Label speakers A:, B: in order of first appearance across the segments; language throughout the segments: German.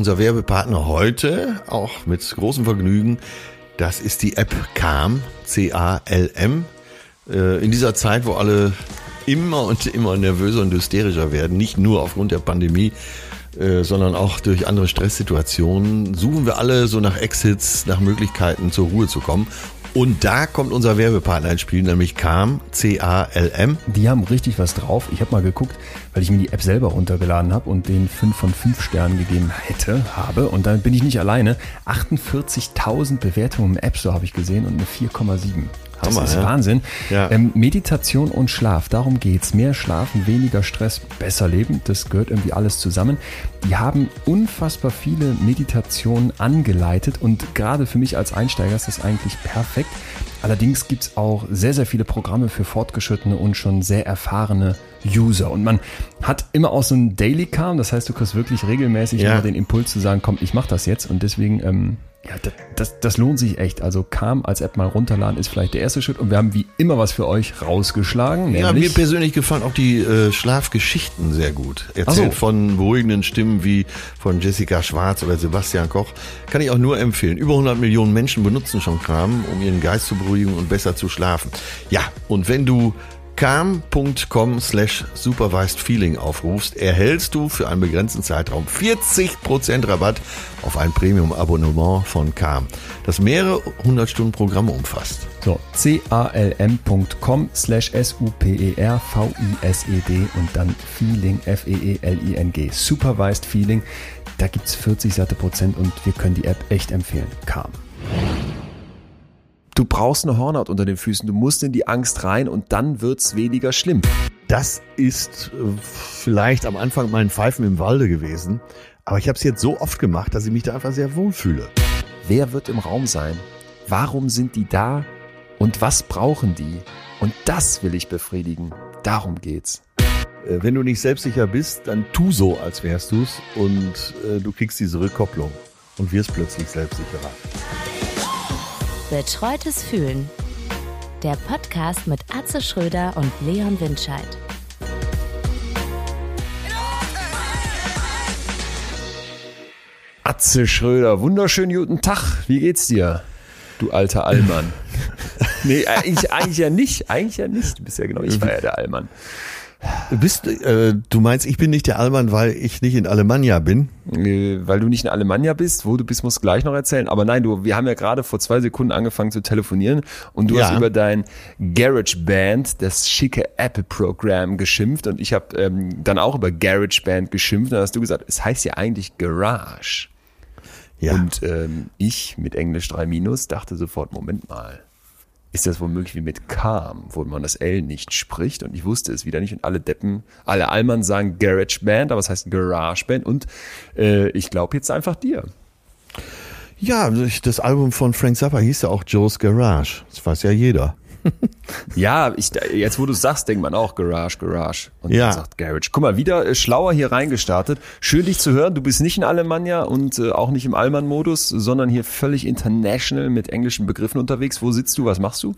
A: unser Werbepartner heute, auch mit großem Vergnügen. Das ist die App Calm, C-A-L-M. Äh, in dieser Zeit, wo alle immer und immer nervöser und hysterischer werden, nicht nur aufgrund der Pandemie, äh, sondern auch durch andere Stresssituationen, suchen wir alle so nach Exits, nach Möglichkeiten zur Ruhe zu kommen. Und da kommt unser Werbepartner ins Spiel, nämlich CALM, C-A-L-M.
B: Die haben richtig was drauf. Ich habe mal geguckt, weil ich mir die App selber runtergeladen habe und den 5 von 5 Sternen gegeben hätte, habe. Und dann bin ich nicht alleine. 48.000 Bewertungen im App Store habe ich gesehen und eine 4,7. Das
A: Hammer,
B: ist
A: ja?
B: Wahnsinn.
A: Ja.
B: Ähm, Meditation und Schlaf, darum geht's. Mehr schlafen, weniger Stress, besser leben. Das gehört irgendwie alles zusammen. Die haben unfassbar viele Meditationen angeleitet und gerade für mich als Einsteiger ist das eigentlich perfekt. Allerdings gibt's auch sehr, sehr viele Programme für fortgeschrittene und schon sehr erfahrene User. Und man hat immer auch so ein Daily Calm, das heißt, du kriegst wirklich regelmäßig
A: Ja.
B: immer den Impuls zu sagen, komm, ich mach das jetzt. Und deswegen, ähm, ja, das, das, das lohnt sich echt. Also Calm als App mal runterladen ist vielleicht der erste Schritt. Und wir haben wie immer was für euch rausgeschlagen.
A: Ja, mir persönlich gefallen auch die äh, Schlafgeschichten sehr gut. Erzählt
B: so.
A: von beruhigenden Stimmen wie von Jessica Schwarz oder Sebastian Koch. Kann ich auch nur empfehlen. Über 100 Millionen Menschen benutzen schon Kram, um ihren Geist zu beruhigen und besser zu schlafen. Ja, und wenn du calm.com slash supervised feeling aufrufst, erhältst du für einen begrenzten Zeitraum 40% Rabatt auf ein Premium-Abonnement von Calm, das mehrere 100 Stunden Programme umfasst.
B: so, calm.com slash S-U-P-E-R-V-I-S-E-D und dann Feeling, F-E-E-L-I-N-G. Supervised Feeling. Da gibt's 40 satte Prozent und wir können die App echt empfehlen. Calm. Du brauchst eine Hornhaut unter den Füßen. Du musst in die Angst rein und dann wird's weniger schlimm.
A: Das ist äh, vielleicht am Anfang mein Pfeifen im Walde gewesen, aber ich habe es jetzt so oft gemacht, dass ich mich da einfach sehr wohl fühle.
B: Wer wird im Raum sein? Warum sind die da? Und was brauchen die? Und das will ich befriedigen. Darum geht's.
A: Äh, Wenn du nicht selbstsicher bist, dann tu so, als wärst du's und äh, du kriegst diese Rückkopplung und wirst plötzlich selbstsicherer.
C: Betreutes Fühlen. Der Podcast mit Atze Schröder und Leon Windscheid.
B: Atze Schröder, wunderschönen guten Tag. Wie geht's dir? Du alter Allmann. nee, eigentlich, eigentlich ja nicht. Eigentlich ja nicht. Du bist ja genau, ich war ja der Allmann.
A: Du bist, äh, du meinst, ich bin nicht der Allmann, weil ich nicht in Alemannia bin?
B: Weil du nicht in Alemannia bist, wo du bist, musst du gleich noch erzählen. Aber nein, du, wir haben ja gerade vor zwei Sekunden angefangen zu telefonieren und du
A: Ja.
B: hast über dein GarageBand, das schicke Apple-Programm, geschimpft und ich habe ähm, dann auch über GarageBand geschimpft. Und dann hast du gesagt, es heißt ja eigentlich Garage.
A: Ja.
B: Und ähm, ich mit Englisch 3 Minus dachte sofort, Moment mal, ist das womöglich wie mit Calm, wo man das L nicht spricht und ich wusste es wieder nicht und alle Deppen, alle Allmann sagen GarageBand, aber es heißt GarageBand und äh, ich glaube jetzt einfach dir.
A: ja, das Album von Frank Zappa hieß ja auch Joe's Garage. Das weiß ja jeder.
B: Ja, ich, jetzt wo du es sagst, denkt man auch Garage, Garage und
A: Ja.
B: sagt Garage. Guck mal, wieder äh, schlauer hier reingestartet. Schön dich zu hören. Du bist nicht in Alemannia und äh, auch nicht im Allmann-Modus, sondern hier völlig international mit englischen Begriffen unterwegs. Wo sitzt du? Was machst du?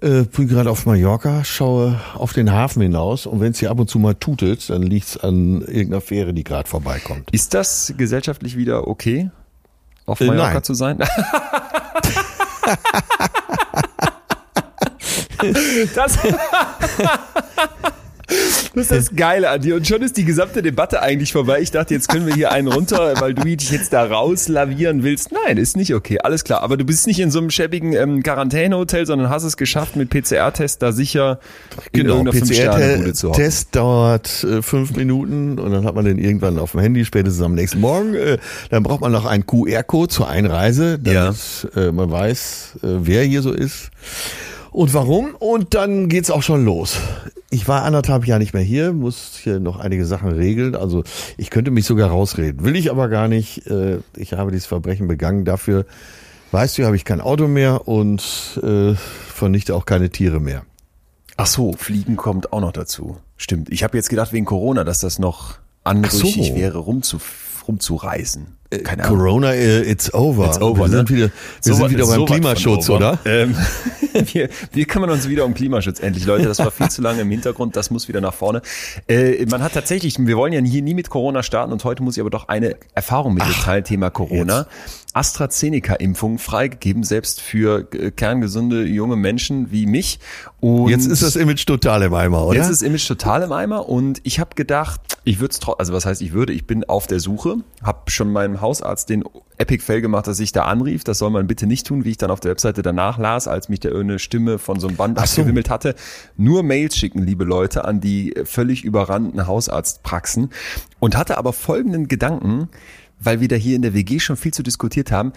A: Äh, bin gerade auf Mallorca, schaue auf den Hafen hinaus und wenn es hier ab und zu mal tutet, dann liegt's an irgendeiner Fähre, die gerade vorbeikommt.
B: Ist das gesellschaftlich wieder okay, auf
A: Äh,
B: Mallorca
A: nein.
B: zu sein? das, das ist das Geile an dir. Und schon ist die gesamte Debatte eigentlich vorbei. Ich dachte, jetzt können wir hier einen runter, weil du dich jetzt da rauslavieren willst. Nein, ist nicht okay. Alles klar. Aber du bist nicht in so einem schäbigen ähm, Quarantänehotel, sondern hast es geschafft, mit PCR-Test da sicher in
A: Genau,
B: irgendeiner Fünf-Sterne-Bude zu hocken.
A: PCR-Test dauert äh, fünf Minuten und dann hat man den irgendwann auf dem Handy, spätestens am nächsten Morgen. Äh, dann braucht man noch einen QR-Code zur Einreise, damit äh, man weiß, äh, wer hier so ist und warum. Und dann geht's auch schon los. Ich war anderthalb Jahre nicht mehr hier, muss hier noch einige Sachen regeln. Also ich könnte mich sogar rausreden. Will ich aber gar nicht. Äh, Ich habe dieses Verbrechen begangen. Dafür, weißt du, habe ich kein Auto mehr und äh, vernichte auch keine Tiere mehr.
B: Ach so, Fliegen kommt auch noch dazu. Stimmt. Ich habe jetzt gedacht wegen Corona, dass das noch anrüchig
A: so.
B: wäre, rumzu, rumzureisen.
A: Keine Ahnung. Corona, it's over.
B: It's over
A: wir
B: ne?
A: sind wieder, wir
B: So
A: sind wieder beim Klimaschutz, oder?
B: Ähm, wir, wir kümmern uns wieder um Klimaschutz endlich, Leute. Das war viel zu lange im Hintergrund. Das muss wieder nach vorne. Äh, man hat tatsächlich, wir wollen ja hier nie mit Corona starten und heute muss ich aber doch eine Erfahrung mit dir teilen, Thema Corona. AstraZeneca-Impfung freigegeben, selbst für äh, kerngesunde junge Menschen wie mich. Und
A: Jetzt ist das Image total im Eimer, oder?
B: Jetzt ist das Image total im Eimer und ich habe gedacht, ich würde es also was heißt ich würde, ich bin auf der Suche, habe schon meinem Hausarzt den Epic Fail gemacht, dass ich da anrief, das soll man bitte nicht tun, wie ich dann auf der Webseite danach las, als mich da irgendeine Stimme von so einem Band
A: Ach so.
B: abgewimmelt hatte. Nur Mails schicken, liebe Leute, an die völlig überrannten Hausarztpraxen und hatte aber folgenden Gedanken, weil wir da hier in der WG schon viel zu diskutiert haben.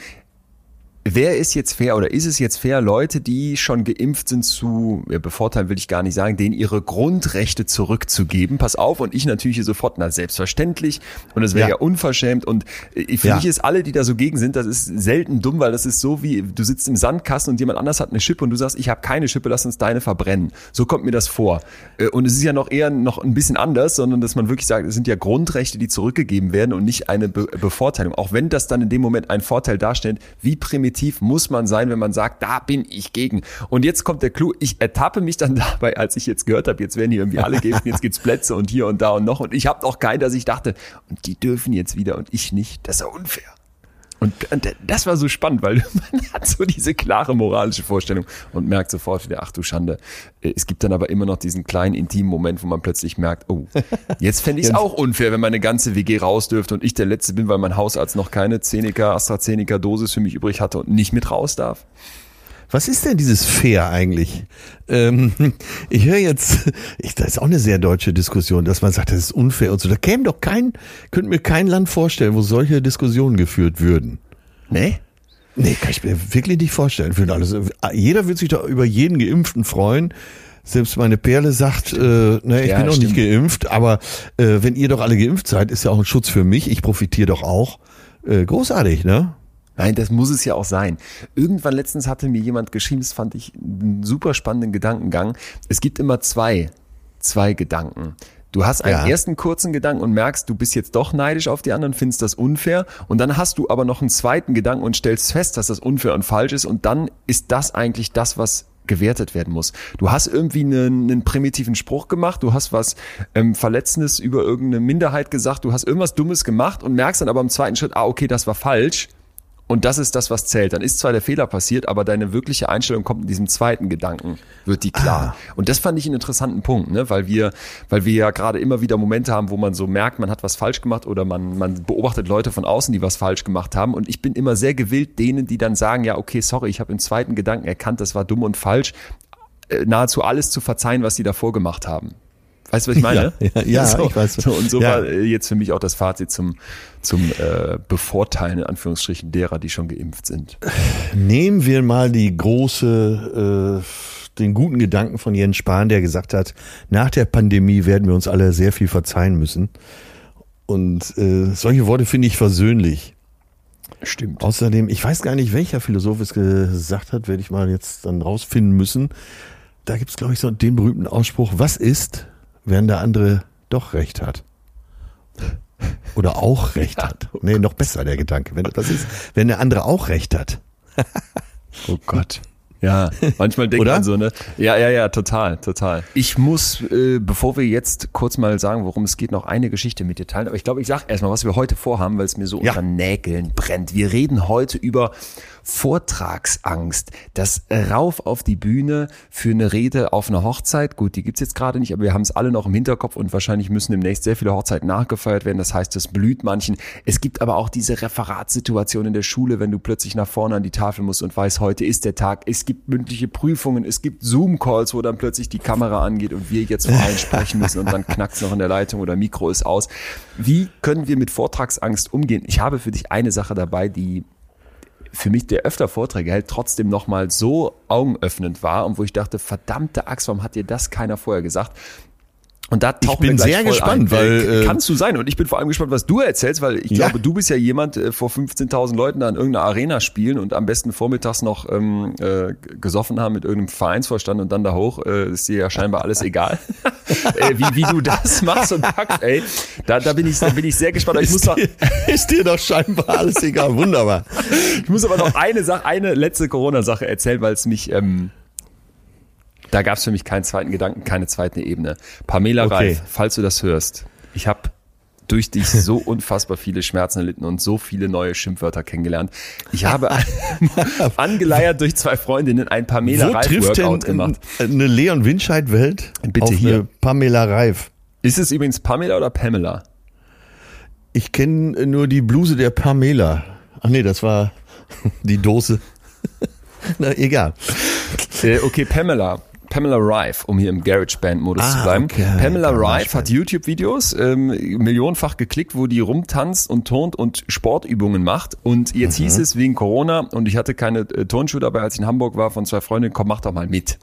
B: Wer ist jetzt fair oder ist es jetzt fair, Leute, die schon geimpft sind, zu ja, bevorteilen, will ich gar nicht sagen, denen ihre Grundrechte zurückzugeben? Pass auf, und ich natürlich hier sofort, na selbstverständlich, und das wäre ja.
A: Ja.
B: unverschämt. Und äh, für
A: Ja.
B: mich ist alle, die da so gegen sind, das ist selten dumm, weil das ist so wie, du sitzt im Sandkasten und jemand anders hat eine Schippe und du sagst, ich habe keine Schippe, lass uns deine verbrennen. So kommt mir das vor. Äh, Und es ist ja noch eher noch ein bisschen anders, sondern dass man wirklich sagt, es sind ja Grundrechte, die zurückgegeben werden und nicht eine Be Bevorteilung. Auch wenn das dann in dem Moment einen Vorteil darstellt, wie primitiv muss man sein, wenn man sagt, da bin ich gegen. Und jetzt kommt der Clou, ich ertappe mich dann dabei, als ich jetzt gehört habe, jetzt werden hier irgendwie alle geimpft, jetzt gibt's Plätze und hier und da und noch. Und ich habe auch keinen, dass ich dachte, und die dürfen jetzt wieder und ich nicht. Das ist ja unfair. Und und das war so spannend, weil man hat so diese klare moralische Vorstellung und merkt sofort wieder, ach du Schande. Äh, Es gibt dann aber immer noch diesen kleinen intimen Moment, wo man plötzlich merkt, oh, jetzt fände ich es auch unfair, wenn meine ganze WG raus dürfte und ich der Letzte bin, weil mein Hausarzt noch keine Zeneca, AstraZeneca-Dosis für mich übrig hatte und nicht mit raus darf.
A: Was ist denn dieses Fair eigentlich? Ähm, ich höre jetzt, ich, das ist auch eine sehr deutsche Diskussion, dass man sagt, das ist unfair und so. Da käme doch kein, könnte mir kein Land vorstellen, wo solche Diskussionen geführt würden.
B: Nee?
A: Nee, kann ich mir wirklich nicht vorstellen. Für alles. Jeder wird sich doch über jeden Geimpften freuen. Selbst meine Perle sagt, äh, ne, ich
B: Ja,
A: bin noch
B: stimmt.
A: nicht geimpft, aber äh, wenn ihr doch alle geimpft seid, ist ja auch ein Schutz für mich. Ich profitiere doch auch. Äh, großartig, ne?
B: Nein, das muss es ja auch sein. Irgendwann letztens hatte mir jemand geschrieben, das fand ich einen super spannenden Gedankengang. Es gibt immer zwei, zwei Gedanken. Du hast einen
A: Ja.
B: ersten kurzen Gedanken und merkst, du bist jetzt doch neidisch auf die anderen, findest das unfair. Und dann hast du aber noch einen zweiten Gedanken und stellst fest, dass das unfair und falsch ist. Und dann ist das eigentlich das, was gewertet werden muss. Du hast irgendwie einen, einen primitiven Spruch gemacht, du hast was ähm, Verletzendes über irgendeine Minderheit gesagt, du hast irgendwas Dummes gemacht und merkst dann aber im zweiten Schritt, ah, okay, das war falsch. Und das ist das, was zählt. Dann ist zwar der Fehler passiert, aber deine wirkliche Einstellung kommt in diesem zweiten Gedanken, wird die klar. Und das fand ich einen interessanten Punkt, ne? weil wir, weil wir ja gerade immer wieder Momente haben, wo man so merkt, man hat was falsch gemacht oder man, man beobachtet Leute von außen, die was falsch gemacht haben. Und ich bin immer sehr gewillt, denen, die dann sagen, ja, okay, sorry, ich habe im zweiten Gedanken erkannt, das war dumm und falsch, äh, nahezu alles zu verzeihen, was sie davor gemacht haben. Weißt du, was ich meine?
A: Ja, ja, ja,
B: so,
A: ich weiß.
B: So, und so
A: Ja.
B: war äh, jetzt für mich auch das Fazit zum, zum äh, Bevorteilen, in Anführungsstrichen, derer, die schon geimpft sind.
A: Nehmen wir mal die große, äh, den guten Gedanken von Jens Spahn, der gesagt hat, nach der Pandemie werden wir uns alle sehr viel verzeihen müssen. Und äh, solche Worte finde ich versöhnlich.
B: Stimmt.
A: Außerdem, ich weiß gar nicht, welcher Philosoph es gesagt hat, werde ich mal jetzt dann rausfinden müssen. Da gibt es, glaube ich, so den berühmten Ausspruch, was ist, wenn der andere doch recht hat? Oder auch recht hat. Nee, noch besser der Gedanke. Wenn, was ist, wenn der andere auch recht hat?
B: Oh Gott. Ja, manchmal denkt man so, ne? Ja, ja, ja, total, total. Ich muss, äh, bevor wir jetzt kurz mal sagen, worum es geht, noch eine Geschichte mit dir teilen. Aber ich glaube, ich sage erstmal, was wir heute vorhaben, weil es mir so
A: Ja.
B: unter Nägeln brennt. Wir reden heute über Vortragsangst. Das Rauf auf die Bühne für eine Rede auf einer Hochzeit. Gut, die gibt's jetzt gerade nicht, aber wir haben es alle noch im Hinterkopf und wahrscheinlich müssen demnächst sehr viele Hochzeiten nachgefeiert werden. Das heißt, das blüht manchen. Es gibt aber auch diese Referatssituation in der Schule, wenn du plötzlich nach vorne an die Tafel musst und weißt, heute ist der Tag. Es gibt mündliche Prüfungen, es gibt Zoom-Calls, wo dann plötzlich die Kamera angeht und wir jetzt vor allen sprechen müssen und dann knackt's noch in der Leitung oder Mikro ist aus. Wie können wir mit Vortragsangst umgehen? Ich habe für dich eine Sache dabei, die für mich der öfter Vorträge hält, trotzdem nochmal so augenöffnend war und wo ich dachte, verdammte Axt, warum hat dir das keiner vorher gesagt? Und da tauchen
A: bin
B: wir gleich
A: sehr gespannt,
B: ein.
A: weil,
B: Äh,
A: äh,
B: kannst du sein und ich bin vor allem gespannt, was du erzählst, weil ich
A: Ja.
B: glaube, du bist ja jemand äh, vor 15.000 Leuten da in irgendeiner Arena spielen und am besten vormittags noch ähm, äh, gesoffen haben mit irgendeinem Vereinsvorstand und dann da hoch, äh, ist dir ja scheinbar alles egal. äh, wie, wie du das machst und packst, ey, da, da, bin ich, da bin ich sehr gespannt. Ich muss
A: ist,
B: noch,
A: dir, ist dir doch scheinbar alles egal. Wunderbar.
B: Ich muss aber noch eine Sache, eine letzte Corona-Sache erzählen, weil es mich, ähm, da gab es für mich keinen zweiten Gedanken, keine zweite Ebene. Pamela
A: Okay.
B: Reif, falls du das hörst, ich habe durch dich so unfassbar viele Schmerzen erlitten und so viele neue Schimpfwörter kennengelernt. Ich habe angeleiert durch zwei Freundinnen ein Pamela
A: Wo
B: Reif
A: trifft
B: Workout
A: denn
B: gemacht.
A: eine Leon Winscheid-Welt
B: Bitte
A: auf
B: hier.
A: eine Pamela Reif?
B: Ist es übrigens Pamela oder Pamela?
A: Ich kenne nur die Bluse der Pamela. Ach nee, das war die Dose. Na, egal.
B: Äh, okay, Pamela. Pamela Rife, um hier im GarageBand-Modus
A: Ah,
B: zu bleiben.
A: okay.
B: Pamela Rife hat YouTube-Videos, ähm, millionenfach geklickt, wo die rumtanzt und turnt und Sportübungen macht. Und jetzt
A: Mhm.
B: hieß es wegen Corona und ich hatte keine äh, Turnschuhe dabei, als ich in Hamburg war, von zwei Freundinnen, komm, mach doch mal mit.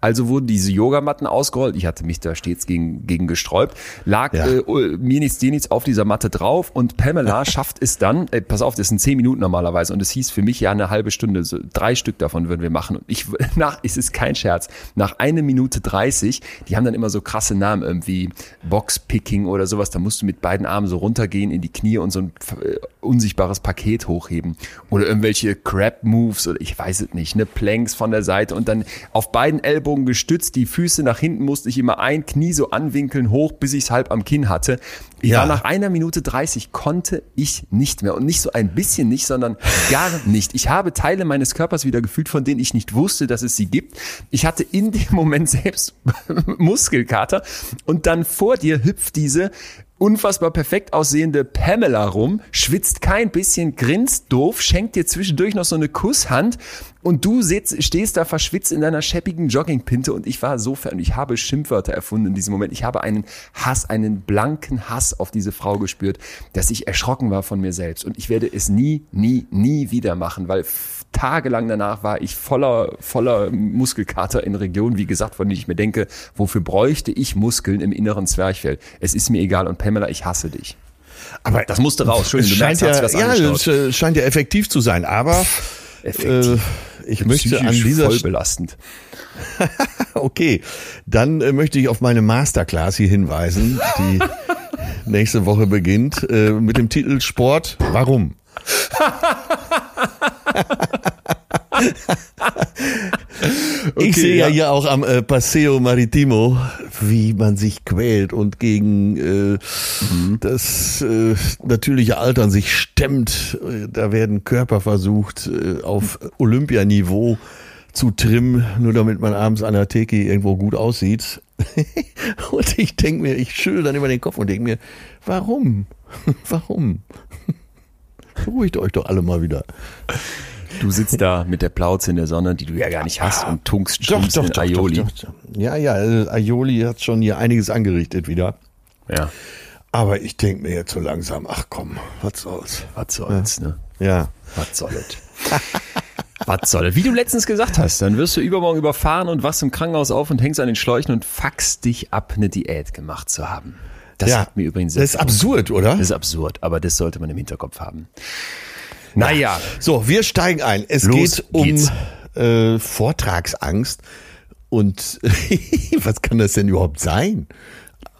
B: Also wurden diese Yogamatten ausgerollt. Ich hatte mich da stets gegen, gegen gesträubt. Lag
A: Ja.
B: äh, mir nichts, dir nichts auf dieser Matte drauf und Pamela schafft es dann, äh, pass auf, das sind zehn Minuten normalerweise und es hieß für mich ja eine halbe Stunde, so drei Stück davon würden wir machen und ich, nach, es ist kein Scherz, nach einer Minute 30, die haben dann immer so krasse Namen irgendwie Boxpicking oder sowas, da musst du mit beiden Armen so runtergehen in die Knie und so ein äh, unsichtbares Paket hochheben. Oder irgendwelche Crab Moves oder ich weiß es nicht, ne? Planks von der Seite und dann auf beiden Ellbogen gestützt, die Füße nach hinten musste ich immer ein Knie so anwinkeln hoch, bis ich es halb am Kinn hatte. Ich
A: Ja.
B: war nach einer Minute 30 konnte ich nicht mehr und nicht so ein bisschen nicht, sondern gar nicht. Ich habe Teile meines Körpers wieder gefühlt, von denen ich nicht wusste, dass es sie gibt. Ich hatte in dem Moment selbst Muskelkater und dann vor dir hüpft diese unfassbar perfekt aussehende Pamela rum, schwitzt kein bisschen, grinst doof, schenkt dir zwischendurch noch so eine Kusshand und du sitzt, stehst da verschwitzt in deiner scheppigen Joggingpinte und ich war so fern, ich habe Schimpfwörter erfunden in diesem Moment. Ich habe einen Hass, einen blanken Hass auf diese Frau gespürt, dass ich erschrocken war von mir selbst und ich werde es nie, nie, nie wieder machen, weil tagelang danach war ich voller, voller Muskelkater in Regionen, wie gesagt, von denen ich mir denke, wofür bräuchte ich Muskeln im inneren Zwerchfell? Es ist mir egal und Pamela, ich hasse dich.
A: Aber
B: Das musste raus. Entschuldigung, du
A: scheint
B: merkst,
A: ja,
B: hast du was
A: ja, es scheint ja effektiv zu sein. Aber äh,
B: Effektiv.
A: ich möchte an dieser
B: voll belastend.
A: Okay, dann äh, möchte ich auf meine Masterclass hier hinweisen, die nächste Woche beginnt äh, mit dem Titel Sport. Warum? ich sehe ja.
B: ja.
A: hier auch am äh, Paseo Maritimo, wie man sich quält und gegen äh, das äh, natürliche Altern sich stemmt. Äh, Da werden Körper versucht äh, auf Olympianiveau zu trimmen, nur damit man abends an der Theke irgendwo gut aussieht. und ich denke mir, ich schüttel dann über den Kopf und denke mir, warum? warum? Beruhigt euch doch alle mal wieder.
B: Du sitzt da mit der Plauze in der Sonne, die du ja gar nicht hast und tunkst stimmst in Aioli.
A: doch, doch. Ja, ja, äh, Aioli hat schon hier einiges angerichtet wieder.
B: Ja,
A: Aber ich denke mir jetzt so langsam, ach komm, was soll's.
B: was soll's, ne?
A: Ja.
B: Was soll es? Was soll es? Wie du letztens gesagt hast, dann wirst du übermorgen überfahren und wachst im Krankenhaus auf und hängst an den Schläuchen und fuckst dich ab, eine Diät gemacht zu haben. Das
A: ja.
B: hat mir übrigens
A: Das ist absurd, oder?
B: Das ist absurd, aber das sollte man im Hinterkopf haben. Naja,
A: So, wir steigen ein. Es
B: Los
A: geht um
B: geht's.
A: äh, Vortragsangst. Und was kann das denn überhaupt sein?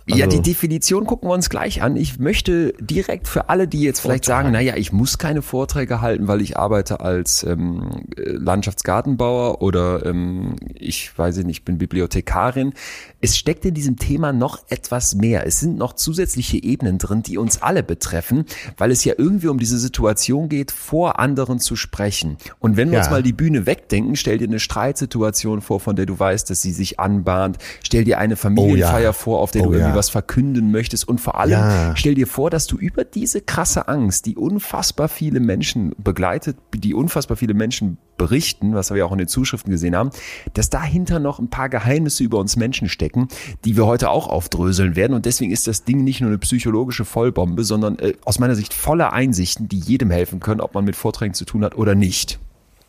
B: Ja,
A: Also-
B: die Definition gucken wir uns gleich an. Ich möchte direkt für alle, die jetzt vielleicht sagen, naja, ich muss keine Vorträge halten, weil ich arbeite als ähm, äh, Landschaftsgartenbauer oder ähm, ich weiß nicht, ich bin Bibliothekarin. Es steckt in diesem Thema noch etwas mehr. Es sind noch zusätzliche Ebenen drin, die uns alle betreffen, weil es ja irgendwie um diese Situation geht, vor anderen zu sprechen. Und wenn wir
A: Ja.
B: uns mal die Bühne wegdenken, stell dir eine Streitsituation vor, von der du weißt, dass sie sich anbahnt. Stell dir eine Familienfeier vor, auf der du
A: Oh ja.
B: Was verkünden möchtest. Und vor allem
A: Ja.
B: stell dir vor, dass du über diese krasse Angst, die unfassbar viele Menschen begleitet, die unfassbar viele Menschen berichten, was wir ja auch in den Zuschriften gesehen haben, dass dahinter noch ein paar Geheimnisse über uns Menschen stecken, die wir heute auch aufdröseln werden. Und deswegen ist das Ding nicht nur eine psychologische Vollbombe, sondern äh, aus meiner Sicht voller Einsichten, die jedem helfen können, ob man mit Vorträgen zu tun hat oder nicht.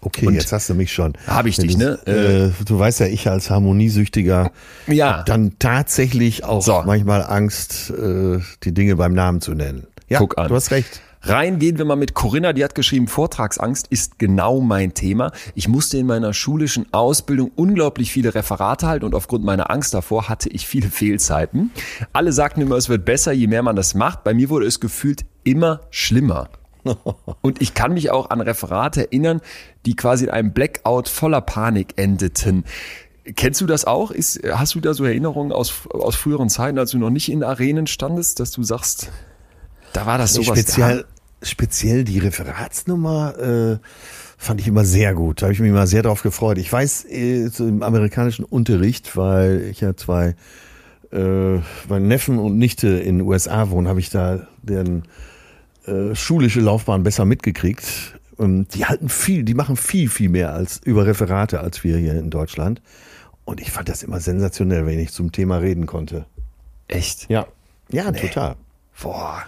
A: Okay,
B: Und-
A: jetzt hast du mich schon.
B: Hab ich dich,
A: du,
B: ne?
A: Äh, du weißt ja, ich als Harmoniesüchtiger
B: Ja.
A: dann tatsächlich auch
B: So.
A: manchmal Angst, äh, die Dinge beim Namen zu nennen. Ja,
B: Guck an.
A: du hast recht.
B: Rein gehen wir mal mit Corinna, die hat geschrieben, Vortragsangst ist genau mein Thema. Ich musste in meiner schulischen Ausbildung unglaublich viele Referate halten und aufgrund meiner Angst davor hatte ich viele Fehlzeiten. Alle sagten immer, es wird besser, je mehr man das macht. Bei mir wurde es gefühlt immer schlimmer. Und ich kann mich auch an Referate erinnern, die quasi in einem Blackout voller Panik endeten. Kennst du das auch? Ist, hast du da so Erinnerungen aus, aus früheren Zeiten, als du noch nicht in Arenen standest, dass du sagst, da war das sowas.
A: Speziell, da? speziell die Referatsnummer äh, fand ich immer sehr gut. Da habe ich mich immer sehr drauf gefreut. Ich weiß, äh, so im amerikanischen Unterricht, weil ich ja zwei äh, meine Neffen und Nichte in den USA wohnen, habe ich da deren äh, schulische Laufbahn besser mitgekriegt. Und die halten viel, die machen viel, viel mehr als über Referate als wir hier in Deutschland. Und ich fand das immer sensationell, wenn ich zum Thema reden konnte.
B: Echt?
A: Ja. Ja, nee. total.
B: Boah.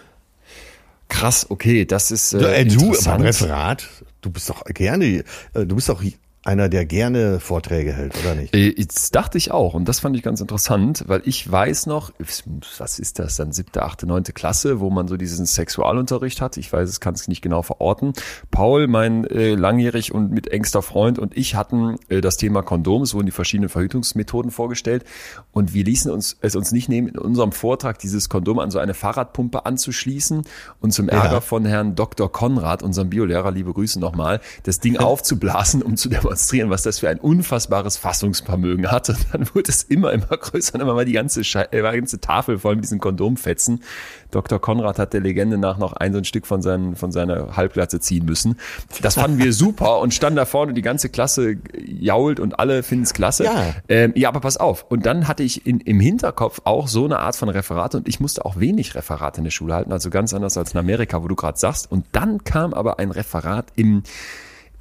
B: Krass, okay, das ist.
A: Äh, du, beim Referat, du bist doch gerne, äh, du bist doch einer, der gerne Vorträge hält, oder nicht?
B: Äh, das dachte ich auch. Und das fand ich ganz interessant, weil ich weiß noch, was ist das dann, siebte, achte, neunte Klasse, wo man so diesen Sexualunterricht hat. Ich weiß, es kann es nicht genau verorten. Paul, mein äh, langjährig und mit engster Freund und ich hatten äh, das Thema Kondom. Es wurden die verschiedenen Verhütungsmethoden vorgestellt. Und wir ließen uns es uns nicht nehmen, in unserem Vortrag dieses Kondom an so eine Fahrradpumpe anzuschließen und zum Ärger ja. von Herrn Dr. Konrad, unserem Biolehrer, liebe Grüße nochmal, das Ding aufzublasen, um zu der demonstrieren, was das für ein unfassbares Fassungsvermögen hat. Und dann wurde es immer, immer größer und immer mal die ganze, Sche äh, die ganze Tafel voll mit diesen Kondomfetzen. Dr. Konrad hat der Legende nach noch ein so ein Stück von, seinen, von seiner Halbglatze ziehen müssen. Das fanden wir super und standen da vorne, die ganze Klasse jault und alle finden es klasse. Ja. Ähm, ja, aber pass auf. Und dann hatte ich in, im Hinterkopf auch so eine Art von Referat und ich musste auch wenig Referate in der Schule halten, also ganz anders als in Amerika, wo du gerade sagst. Und dann kam aber ein Referat im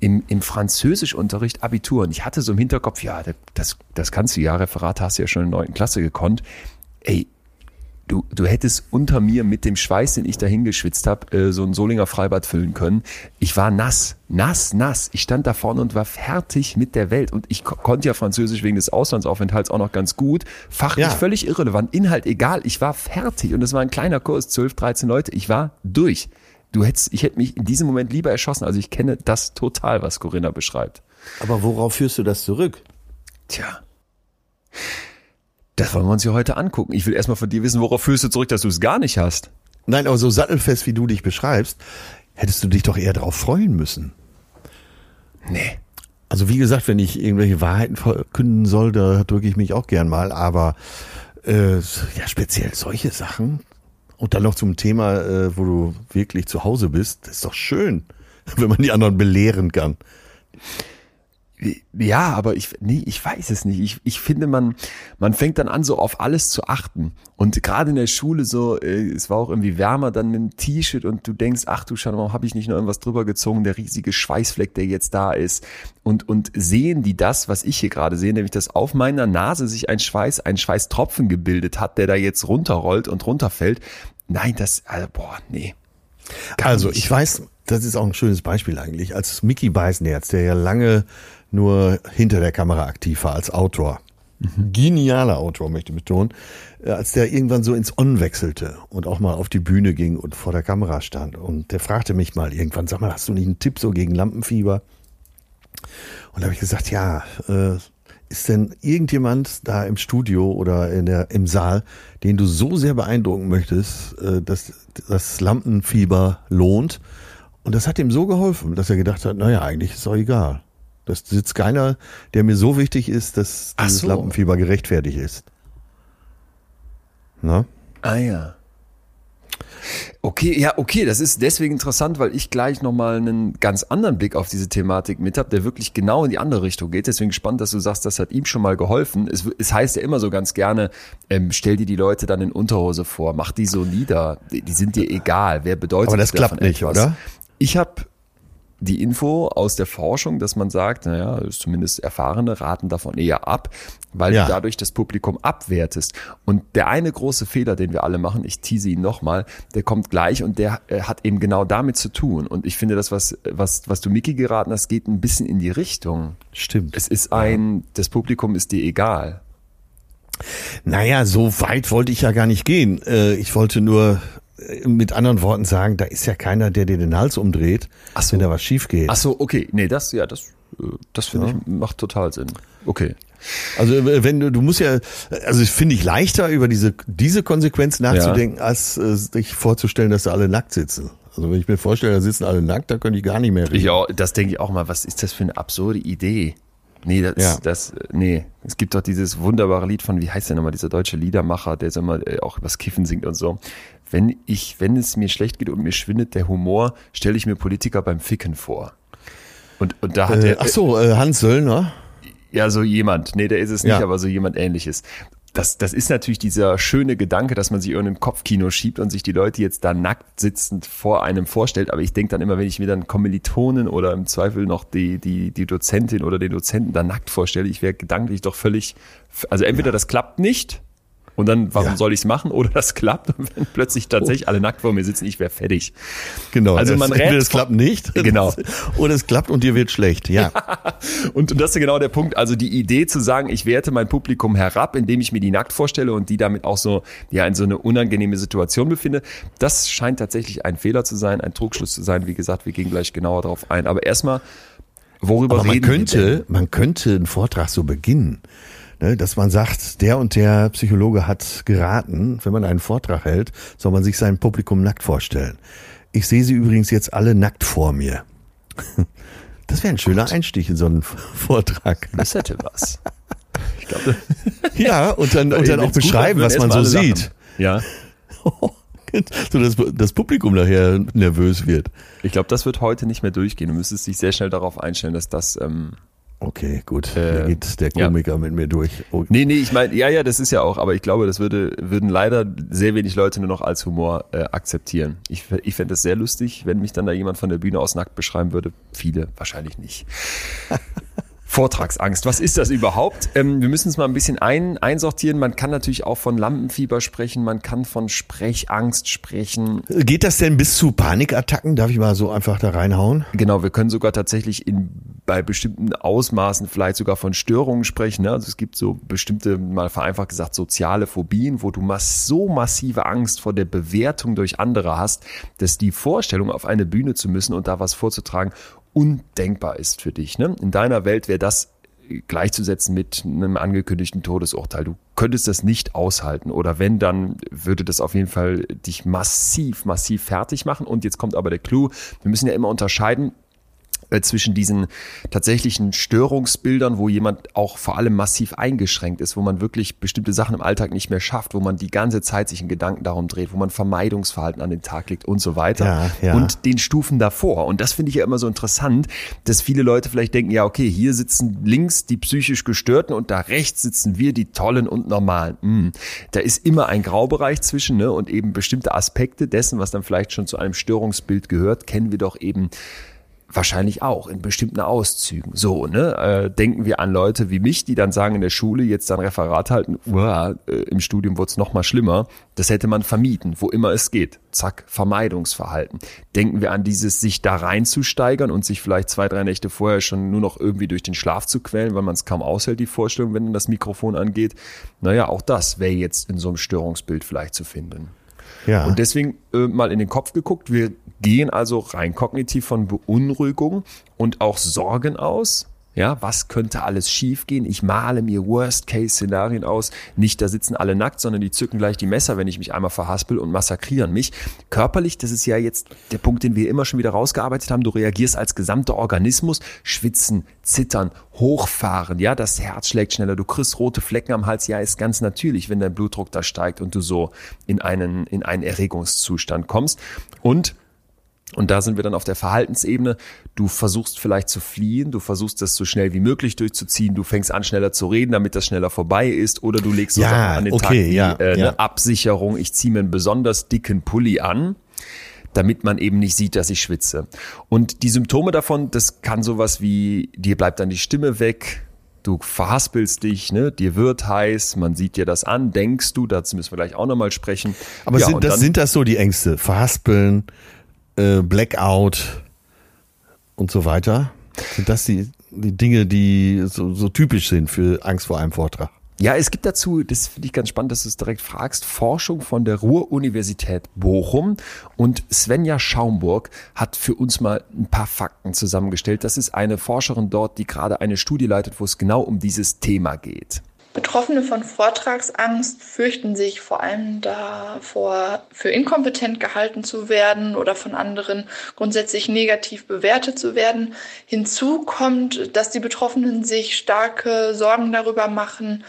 B: im, im Französischunterricht Abitur. Und ich hatte so im Hinterkopf, ja, das, das kannst du ja, Referat hast du ja schon in der neunten Klasse gekonnt. Ey, du, du hättest unter mir mit dem Schweiß, den ich da hingeschwitzt habe, äh, so ein Solinger Freibad füllen können. Ich war nass, nass, nass. Ich stand da vorne und war fertig mit der Welt. Und ich ko konnte ja Französisch wegen des Auslandsaufenthalts auch noch ganz gut. Fachlich ja. völlig irrelevant, Inhalt egal. Ich war fertig. Und es war ein kleiner Kurs, 12, 13 Leute. Ich war durch. Du hättest, ich hätte mich in diesem Moment lieber erschossen. Also ich kenne das total, was Corinna beschreibt.
A: Aber worauf führst du das zurück?
B: Tja. Das wollen wir uns ja heute angucken. Ich will erstmal von dir wissen, worauf führst du zurück, dass du es gar nicht hast.
A: Nein, aber so sattelfest, wie du dich beschreibst, hättest du dich doch eher darauf freuen müssen.
B: Nee.
A: Also wie gesagt, wenn ich irgendwelche Wahrheiten verkünden soll, da drücke ich mich auch gern mal. Aber äh, ja, speziell solche Sachen, und dann noch zum Thema, äh, wo du wirklich zu Hause bist. Das ist doch schön, wenn man die anderen belehren kann.
B: Ja, aber ich, nee, ich weiß es nicht. Ich, ich finde, man, man fängt dann an, so auf alles zu achten. Und gerade in der Schule so, äh, es war auch irgendwie wärmer dann mit einem T-Shirt und du denkst, ach du Schau, warum habe ich nicht noch irgendwas drüber gezogen? Der riesige Schweißfleck, der jetzt da ist. Und, und sehen die das, was ich hier gerade sehe, nämlich, dass auf meiner Nase sich ein Schweiß, ein Schweißtropfen gebildet hat, der da jetzt runterrollt und runterfällt. Nein, das, also, boah, nee.
A: also, nicht. ich weiß, das ist auch ein schönes Beispiel eigentlich, als Mickey Beisenherz, der ja lange nur hinter der Kamera aktiv war als Autor. Genialer Autor, möchte ich betonen. Äh, als der irgendwann so ins On wechselte und auch mal auf die Bühne ging und vor der Kamera stand. Und der fragte mich mal irgendwann, sag mal, hast du nicht einen Tipp so gegen Lampenfieber? Und da habe ich gesagt, ja, äh, ist denn irgendjemand da im Studio oder in der, im Saal, den du so sehr beeindrucken möchtest, äh, dass das Lampenfieber lohnt? Und das hat ihm so geholfen, dass er gedacht hat, naja, eigentlich ist doch egal. Das sitzt keiner, der mir so wichtig ist, dass dieses so. Lampenfieber gerechtfertigt ist.
B: Na? Ah ja. Okay, ja, okay, das ist deswegen interessant, weil ich gleich nochmal einen ganz anderen Blick auf diese Thematik mit habe, der wirklich genau in die andere Richtung geht. Deswegen spannend, dass du sagst, das hat ihm schon mal geholfen. Es, es heißt ja immer so ganz gerne, ähm, stell dir die Leute dann in Unterhose vor, mach die so nieder, die, die sind dir egal, wer bedeutet
A: Aber das klappt nicht, etwas? oder?
B: Ich habe die Info aus der Forschung, dass man sagt, naja, zumindest Erfahrene raten davon eher ab, weil ja. du dadurch das Publikum abwertest. Und der eine große Fehler, den wir alle machen, ich tease ihn nochmal, der kommt gleich und der äh, hat eben genau damit zu tun. Und ich finde, das, was, was, was du Miki geraten hast, geht ein bisschen in die Richtung.
A: Stimmt.
B: Es ist ein, das Publikum ist dir egal.
A: Naja, so weit wollte ich ja gar nicht gehen. Äh, ich wollte nur mit anderen Worten sagen, da ist ja keiner, der dir den Hals umdreht,
B: so.
A: wenn da was schief geht.
B: Ach so, okay. Nee, das, ja, das, äh, das finde ich, macht total Sinn. Okay.
A: Also äh, wenn du, du musst ja, also finde ich leichter über diese diese Konsequenz nachzudenken, als äh, sich vorzustellen, dass da alle nackt sitzen. Also wenn ich mir vorstelle, da sitzen alle nackt, da könnte ich gar nicht mehr reden.
B: Ja, das denke ich auch mal. Was ist das für eine absurde Idee? Nee, das,
A: Ja.
B: das, nee. Es gibt doch dieses wunderbare Lied von, wie heißt der nochmal, dieser deutsche Liedermacher, der so immer äh, auch übers Kiffen singt und so. Wenn ich, wenn es mir schlecht geht und mir schwindet der Humor, stelle ich mir Politiker beim Ficken vor. Und, und da hat
A: Äh,
B: er,
A: ach so, äh, Hans Söllner.
B: ja, so jemand. Nee, der ist es nicht,
A: Ja.
B: aber so jemand ähnliches. Das, das ist natürlich dieser schöne Gedanke, dass man sich irgendein Kopfkino schiebt und sich die Leute jetzt da nackt sitzend vor einem vorstellt. Aber ich denke dann immer, wenn ich mir dann Kommilitonen oder im Zweifel noch die, die, die Dozentin oder den Dozenten da nackt vorstelle, ich wäre gedanklich doch völlig, also entweder das klappt nicht und dann, warum
A: Ja.
B: soll ich es machen? Oder das klappt und wenn plötzlich tatsächlich alle nackt vor mir sitzen, ich wäre fertig.
A: Genau.
B: Also man rät
A: es klappt nicht.
B: Genau.
A: Oder es klappt und dir wird schlecht. Ja.
B: Und, und das ist genau der Punkt. Also die Idee zu sagen, ich werte mein Publikum herab, indem ich mir die nackt vorstelle und die damit auch so ja in so eine unangenehme Situation befinde, das scheint tatsächlich ein Fehler zu sein, ein Trugschluss zu sein. Wie gesagt, wir gehen gleich genauer darauf ein. Aber erstmal, worüber
A: Aber man
B: reden
A: könnte, man könnte einen Vortrag so beginnen, ne, dass man sagt, der und der Psychologe hat geraten, wenn man einen Vortrag hält, soll man sich sein Publikum nackt vorstellen. Ich sehe sie übrigens jetzt alle nackt vor mir. Das wäre ein schöner Einstieg in so einen Vortrag.
B: Das hätte was. Ich glaube,
A: Ja, und dann, und dann auch
B: gut
A: beschreiben, was man so sieht.
B: Ja,
A: So dass das Publikum nachher nervös wird.
B: ich glaube, das wird heute nicht mehr durchgehen. Du müsstest dich sehr schnell darauf einstellen, dass das ähm,
A: Okay, gut.
B: Äh,
A: da geht der
B: ja.
A: Komiker mit mir durch. Oh,
B: Nee, nee, ich meine, ja, ja, das ist ja auch, aber ich glaube, das würde, würden leider sehr wenig Leute nur noch als Humor äh, akzeptieren. Ich, ich fände es sehr lustig, wenn mich dann da jemand von der Bühne aus nackt beschreiben würde. Viele wahrscheinlich nicht. Vortragsangst, was ist das überhaupt? Ähm, wir müssen es mal ein bisschen ein, einsortieren. Man kann natürlich auch von Lampenfieber sprechen, man kann von Sprechangst sprechen.
A: Geht das denn bis zu Panikattacken? Darf ich mal so einfach da reinhauen?
B: Genau, wir können sogar tatsächlich in, bei bestimmten Ausmaßen vielleicht sogar von Störungen sprechen. Ne? Also es gibt so bestimmte, mal vereinfacht gesagt, soziale Phobien, wo du mass so massive Angst vor der Bewertung durch andere hast, dass die Vorstellung, auf eine Bühne zu müssen und da was vorzutragen, undenkbar ist für dich. Ne? In deiner Welt wäre das gleichzusetzen mit einem angekündigten Todesurteil. Du könntest das nicht aushalten oder wenn, dann würde das auf jeden Fall dich massiv, massiv fertig machen. Und jetzt kommt aber der Clou, wir müssen ja immer unterscheiden, äh, zwischen diesen tatsächlichen Störungsbildern, wo jemand auch vor allem massiv eingeschränkt ist, wo man wirklich bestimmte Sachen im Alltag nicht mehr schafft, wo man die ganze Zeit sich einen Gedanken darum dreht, wo man Vermeidungsverhalten an den Tag legt und so weiter.
A: Ja, ja.
B: Und den Stufen davor. Und das finde ich ja immer so interessant, dass viele Leute vielleicht denken, ja, okay, hier sitzen links die psychisch Gestörten und da rechts sitzen wir, die Tollen und Normalen. Hm. Da ist immer ein Graubereich zwischen ne? und eben bestimmte Aspekte dessen, was dann vielleicht schon zu einem Störungsbild gehört, kennen wir doch eben wahrscheinlich auch in bestimmten Auszügen. So, ne? Äh, denken wir an Leute wie mich, die dann sagen in der Schule jetzt dann Referat halten, uah, äh, im Studium wurde es noch mal schlimmer. Das hätte man vermieden, wo immer es geht. Zack, Vermeidungsverhalten. Denken wir an dieses, sich da reinzusteigern und sich vielleicht zwei, drei Nächte vorher schon nur noch irgendwie durch den Schlaf zu quälen, weil man es kaum aushält, die Vorstellung, wenn dann das Mikrofon angeht. Naja, auch das wäre jetzt in so einem Störungsbild vielleicht zu finden.
A: Ja.
B: Und deswegen äh, mal in den Kopf geguckt. Wir gehen also rein kognitiv von Beunruhigung und auch Sorgen aus. Ja, was könnte alles schiefgehen? Ich male mir Worst-Case-Szenarien aus. Nicht, da sitzen alle nackt, sondern die zücken gleich die Messer, wenn ich mich einmal verhaspel und massakrieren mich. Körperlich, das ist ja jetzt der Punkt, den wir immer schon wieder rausgearbeitet haben. Du reagierst als gesamter Organismus. Schwitzen, zittern, hochfahren. Ja, das Herz schlägt schneller. Du kriegst rote Flecken am Hals. Ja, ist ganz natürlich, wenn dein Blutdruck da steigt und du so in einen, in einen Erregungszustand kommst. Und und da sind wir dann auf der Verhaltensebene. Du versuchst vielleicht zu fliehen, du versuchst das so schnell wie möglich durchzuziehen, du fängst an schneller zu reden, damit das schneller vorbei ist, oder du legst so
A: Ja,
B: Sachen an den Tag
A: okay,
B: wie
A: ja,
B: äh,
A: ja.
B: eine Absicherung, ich ziehe mir einen besonders dicken Pulli an, damit man eben nicht sieht, dass ich schwitze. Und die Symptome davon, das kann sowas wie, dir bleibt dann die Stimme weg, du verhaspelst dich, ne, dir wird heiß, man sieht dir das an, denkst du, dazu müssen wir gleich auch nochmal sprechen.
A: Aber
B: Ja,
A: sind, das,
B: dann-
A: sind das so die Ängste? Verhaspeln, äh, Blackout und so weiter? Sind das die, die Dinge, die so, so typisch sind für Angst vor einem Vortrag?
B: Ja, es gibt dazu, das finde ich ganz spannend, dass du es direkt fragst, Forschung von der Ruhr-Universität Bochum und Svenja Schaumburg hat für uns mal ein paar Fakten zusammengestellt. Das ist eine Forscherin dort, die gerade eine Studie leitet, wo es genau um dieses Thema geht.
D: Betroffene von Vortragsangst fürchten sich vor allem davor, für inkompetent gehalten zu werden oder von anderen grundsätzlich negativ bewertet zu werden. Hinzu kommt, dass die Betroffenen sich starke Sorgen darüber machen,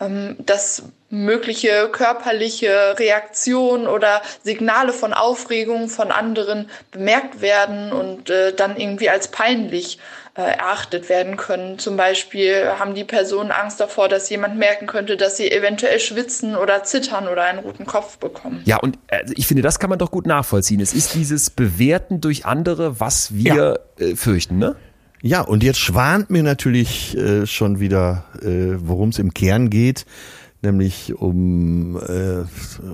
D: ähm, dass mögliche körperliche Reaktionen oder Signale von Aufregung von anderen bemerkt werden und äh, dann irgendwie als peinlich äh, erachtet werden können. Zum Beispiel haben die Personen Angst davor, dass jemand merken könnte, dass sie eventuell schwitzen oder zittern oder einen roten Kopf bekommen.
B: Ja, und also ich finde, das kann man doch gut nachvollziehen. Es ist dieses Bewerten durch andere, was wir ja. äh, fürchten, ne?
A: Ja, und jetzt schwant mir natürlich äh, schon wieder, äh, worum es im Kern geht, nämlich um, äh,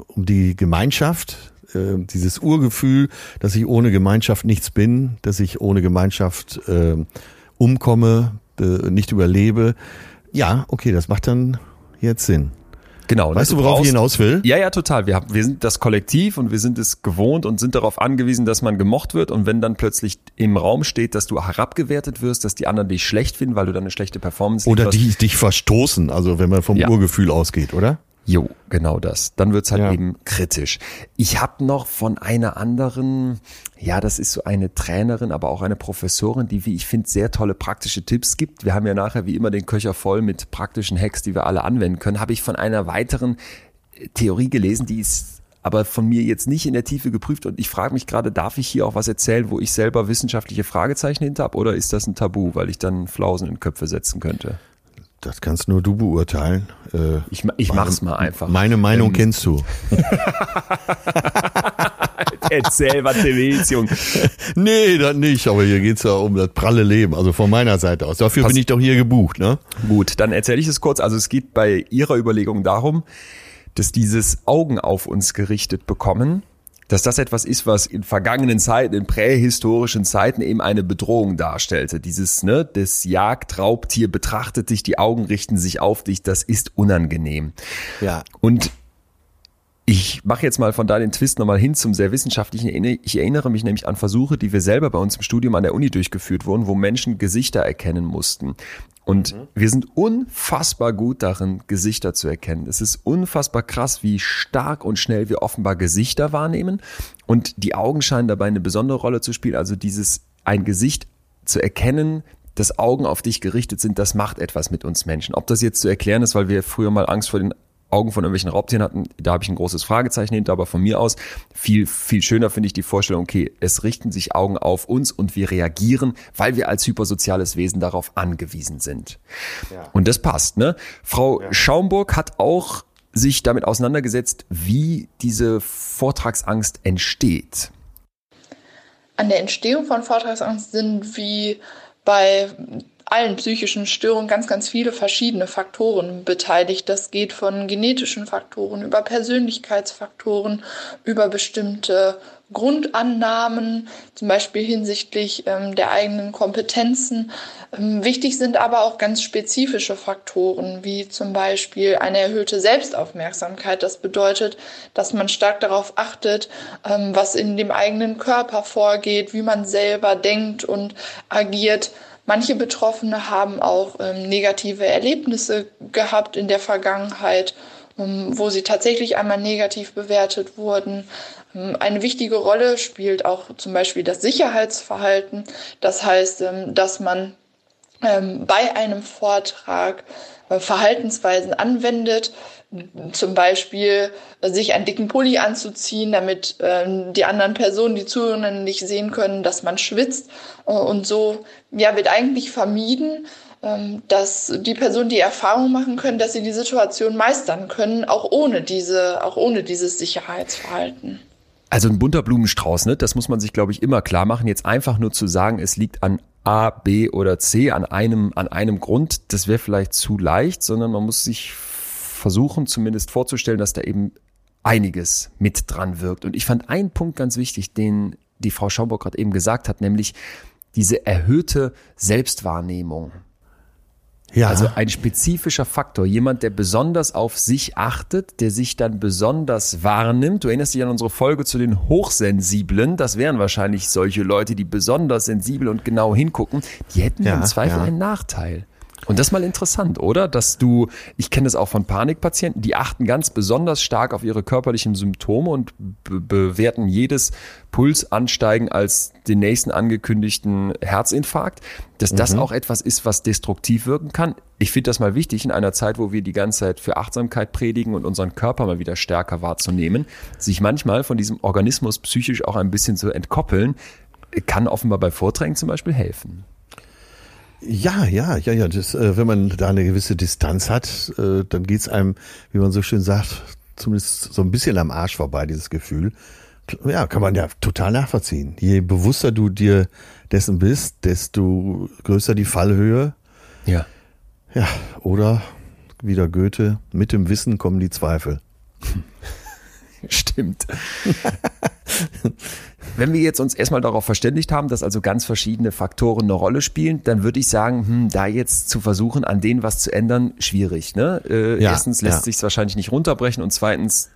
A: um die Gemeinschaft, äh, dieses Urgefühl, dass ich ohne Gemeinschaft nichts bin, dass ich ohne Gemeinschaft äh, umkomme, äh, nicht überlebe. Ja, okay, das macht dann jetzt Sinn.
B: Genau.
A: Ne? Weißt du, worauf brauchst, ich hinaus will?
B: Ja, ja, total. Wir, haben, wir sind das Kollektiv und wir sind es gewohnt und sind darauf angewiesen, dass man gemocht wird. Und wenn dann plötzlich im Raum steht, dass du herabgewertet wirst, dass die anderen dich schlecht finden, weil du dann eine schlechte Performance
A: Oder die dich verstoßen, also wenn man vom ja. Urgefühl ausgeht, oder?
B: Jo, genau das. Dann wird's halt ja. eben kritisch. Ich habe noch von einer anderen, ja, das ist so eine Trainerin, aber auch eine Professorin, die, wie ich finde, sehr tolle praktische Tipps gibt. Wir haben ja nachher wie immer den Köcher voll mit praktischen Hacks, die wir alle anwenden können. Habe ich von einer weiteren äh, Theorie gelesen, die ist aber von mir jetzt nicht in der Tiefe geprüft. Und ich frage mich gerade, darf ich hier auch was erzählen, wo ich selber wissenschaftliche Fragezeichen hinter habe? Oder ist das ein Tabu, weil ich dann Flausen in Köpfe setzen könnte?
A: Das kannst nur du beurteilen.
B: Äh, ich ich meine, mach's mal einfach.
A: Meine Meinung ähm. kennst du.
B: Erzähl, was du willst, Junge.
A: Nee, das nicht. Aber hier geht's ja um das pralle Leben. Also von meiner Seite aus. Dafür Pass bin ich doch hier gebucht, ne?
B: Gut, dann erzähle ich es kurz. Also es geht bei Ihrer Überlegung darum, dass dieses Augen auf uns gerichtet bekommen dass das etwas ist, was in vergangenen Zeiten, in prähistorischen Zeiten eben eine Bedrohung darstellte. Dieses, ne, das Jagdraubtier betrachtet dich, die Augen richten sich auf dich, das ist unangenehm.
A: Ja.
B: Und ich mache jetzt mal von da den Twist nochmal hin zum sehr wissenschaftlichen. Ich erinnere mich nämlich an Versuche, die wir selber bei uns im Studium an der Uni durchgeführt wurden, wo Menschen Gesichter erkennen mussten. Und mhm. wir sind unfassbar gut darin, Gesichter zu erkennen. Es ist unfassbar krass, wie stark und schnell wir offenbar Gesichter wahrnehmen. Und die Augen scheinen dabei eine besondere Rolle zu spielen. Also dieses, ein Gesicht zu erkennen, dass Augen auf dich gerichtet sind, das macht etwas mit uns Menschen. Ob das jetzt zu erklären ist, weil wir früher mal Angst vor den Augen von irgendwelchen Raubtieren hatten, da habe ich ein großes Fragezeichen hinter, aber von mir aus viel, viel schöner finde ich die Vorstellung, okay, es richten sich Augen auf uns und wir reagieren, weil wir als hypersoziales Wesen darauf angewiesen sind. Ja. Und das passt, ne? Frau ja. Schaumburg hat auch sich damit auseinandergesetzt, wie diese Vortragsangst entsteht.
D: An der Entstehung von Vortragsangst sind wie bei allen psychischen Störungen ganz, ganz viele verschiedene Faktoren beteiligt. Das geht von genetischen Faktoren über Persönlichkeitsfaktoren, über bestimmte Grundannahmen, zum Beispiel hinsichtlich ähm, der eigenen Kompetenzen. Ähm, wichtig sind aber auch ganz spezifische Faktoren, wie zum Beispiel eine erhöhte Selbstaufmerksamkeit. Das bedeutet, dass man stark darauf achtet, ähm, was in dem eigenen Körper vorgeht, wie man selber denkt und agiert. Manche Betroffene haben auch ähm, negative Erlebnisse gehabt in der Vergangenheit, ähm, wo sie tatsächlich einmal negativ bewertet wurden. Ähm, eine wichtige Rolle spielt auch zum Beispiel das Sicherheitsverhalten. Das heißt, ähm, dass man ähm, bei einem Vortrag äh, Verhaltensweisen anwendet, zum Beispiel äh, sich einen dicken Pulli anzuziehen, damit ähm, die anderen Personen, die Zuhörenden nicht sehen können, dass man schwitzt. Äh, und so ja, wird eigentlich vermieden, ähm, dass die Personen die Erfahrung machen können, dass sie die Situation meistern können, auch ohne diese, auch ohne dieses Sicherheitsverhalten.
B: Also ein bunter Blumenstrauß, ne? Das muss man sich, glaube ich, immer klar machen. Jetzt einfach nur zu sagen, es liegt an A, B oder C, an einem, an einem Grund, das wäre vielleicht zu leicht, sondern man muss sich versuchen zumindest vorzustellen, dass da eben einiges mit dran wirkt. Und ich fand einen Punkt ganz wichtig, den die Frau Schaumburg gerade eben gesagt hat, nämlich diese erhöhte Selbstwahrnehmung. Ja. Also ein spezifischer Faktor, jemand, der besonders auf sich achtet, der sich dann besonders wahrnimmt. Du erinnerst dich an unsere Folge zu den Hochsensiblen. Das wären wahrscheinlich solche Leute, die besonders sensibel und genau hingucken. Die hätten ja, im Zweifel ja. einen Nachteil. Und das ist mal interessant, oder? Dass du, ich kenne das auch von Panikpatienten, die achten ganz besonders stark auf ihre körperlichen Symptome und be bewerten jedes Pulsansteigen als den nächsten angekündigten Herzinfarkt, dass mhm. das auch etwas ist, was destruktiv wirken kann. Ich finde das mal wichtig in einer Zeit, wo wir die ganze Zeit für Achtsamkeit predigen und unseren Körper mal wieder stärker wahrzunehmen, sich manchmal von diesem Organismus psychisch auch ein bisschen zu entkoppeln, kann offenbar bei Vorträgen zum Beispiel helfen.
A: Ja, ja, ja, ja. Das, äh, wenn man da eine gewisse Distanz hat, äh, dann geht's einem, wie man so schön sagt, zumindest so ein bisschen am Arsch vorbei, dieses Gefühl. Ja, kann man ja total nachvollziehen. Je bewusster du dir dessen bist, desto größer die Fallhöhe.
B: Ja.
A: Ja, oder wieder Goethe, mit dem Wissen kommen die Zweifel.
B: Stimmt. Wenn wir jetzt uns erstmal darauf verständigt haben, dass also ganz verschiedene Faktoren eine Rolle spielen, dann würde ich sagen, hm, da jetzt zu versuchen, an denen was zu ändern, schwierig. Ne? Äh, ja, erstens lässt ja. sich es wahrscheinlich nicht runterbrechen und zweitens,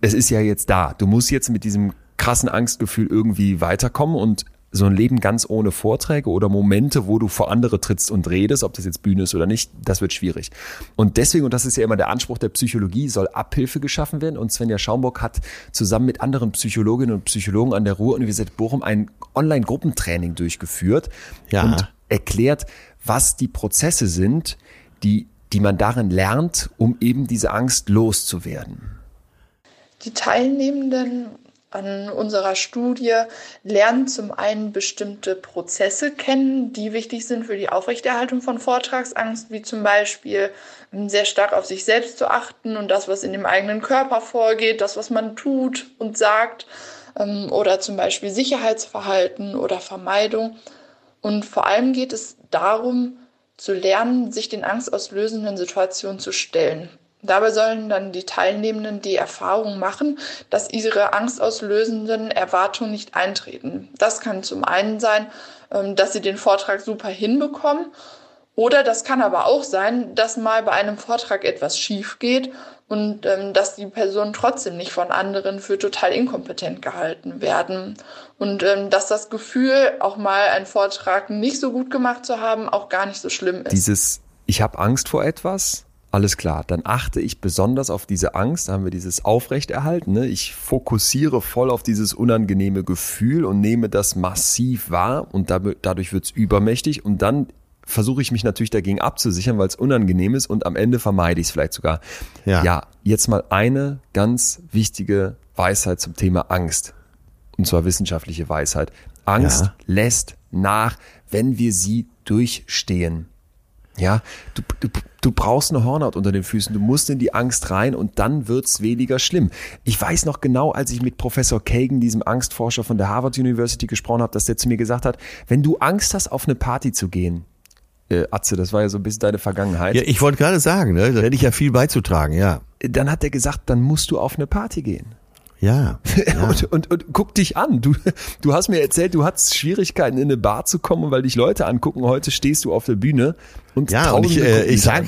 B: es ist ja jetzt da. Du musst jetzt mit diesem krassen Angstgefühl irgendwie weiterkommen und so ein Leben ganz ohne Vorträge oder Momente, wo du vor andere trittst und redest, ob das jetzt Bühne ist oder nicht, das wird schwierig. Und deswegen, und das ist ja immer der Anspruch der Psychologie, soll Abhilfe geschaffen werden. Und Svenja Schaumburg hat zusammen mit anderen Psychologinnen und Psychologen an der Ruhr-Universität Bochum ein Online-Gruppentraining durchgeführt ja. und erklärt, was die Prozesse sind, die, die man darin lernt, um eben diese Angst loszuwerden.
D: Die Teilnehmenden an unserer Studie lernen zum einen bestimmte Prozesse kennen, die wichtig sind für die Aufrechterhaltung von Vortragsangst, wie zum Beispiel ähm, sehr stark auf sich selbst zu achten und das, was in dem eigenen Körper vorgeht, das, was man tut und sagt, ähm, oder zum Beispiel Sicherheitsverhalten oder Vermeidung. Und vor allem geht es darum, zu lernen, sich den angstauslösenden Situationen zu stellen. Dabei sollen dann die Teilnehmenden die Erfahrung machen, dass ihre angstauslösenden Erwartungen nicht eintreten. Das kann zum einen sein, ähm, dass sie den Vortrag super hinbekommen oder das kann aber auch sein, dass mal bei einem Vortrag etwas schief geht und ähm, dass die Personen trotzdem nicht von anderen für total inkompetent gehalten werden. Und ähm, dass das Gefühl, auch mal einen Vortrag nicht so gut gemacht zu haben, auch gar nicht so schlimm ist.
B: Dieses Ich habe Angst vor etwas alles klar, dann achte ich besonders auf diese Angst, da haben wir dieses Aufrechterhalten. Ne? Ich fokussiere voll auf dieses unangenehme Gefühl und nehme das massiv wahr und dadurch wird's übermächtig und dann versuche ich mich natürlich dagegen abzusichern, weil es unangenehm ist und am Ende vermeide ich es vielleicht sogar. Ja. ja, jetzt mal eine ganz wichtige Weisheit zum Thema Angst. Und zwar wissenschaftliche Weisheit. Angst ja. lässt nach, wenn wir sie durchstehen. Ja, du, du, du brauchst eine Hornhaut unter den Füßen, du musst in die Angst rein und dann wird's weniger schlimm. Ich weiß noch genau, als ich mit Professor Kagan, diesem Angstforscher von der Harvard University gesprochen habe, dass der zu mir gesagt hat, wenn du Angst hast, auf eine Party zu gehen, äh, Atze, das war ja so ein bisschen deine Vergangenheit.
A: Ja, ich wollte gerade sagen, ne, da hätte ich ja viel beizutragen, ja.
B: Dann hat er gesagt, dann musst du auf eine Party gehen.
A: Ja.
B: ja. und, und, und guck dich an. Du, du hast mir erzählt, du hattest Schwierigkeiten in eine Bar zu kommen, weil dich Leute angucken. Heute stehst du auf der Bühne und
A: ja, und ich, äh, ich sag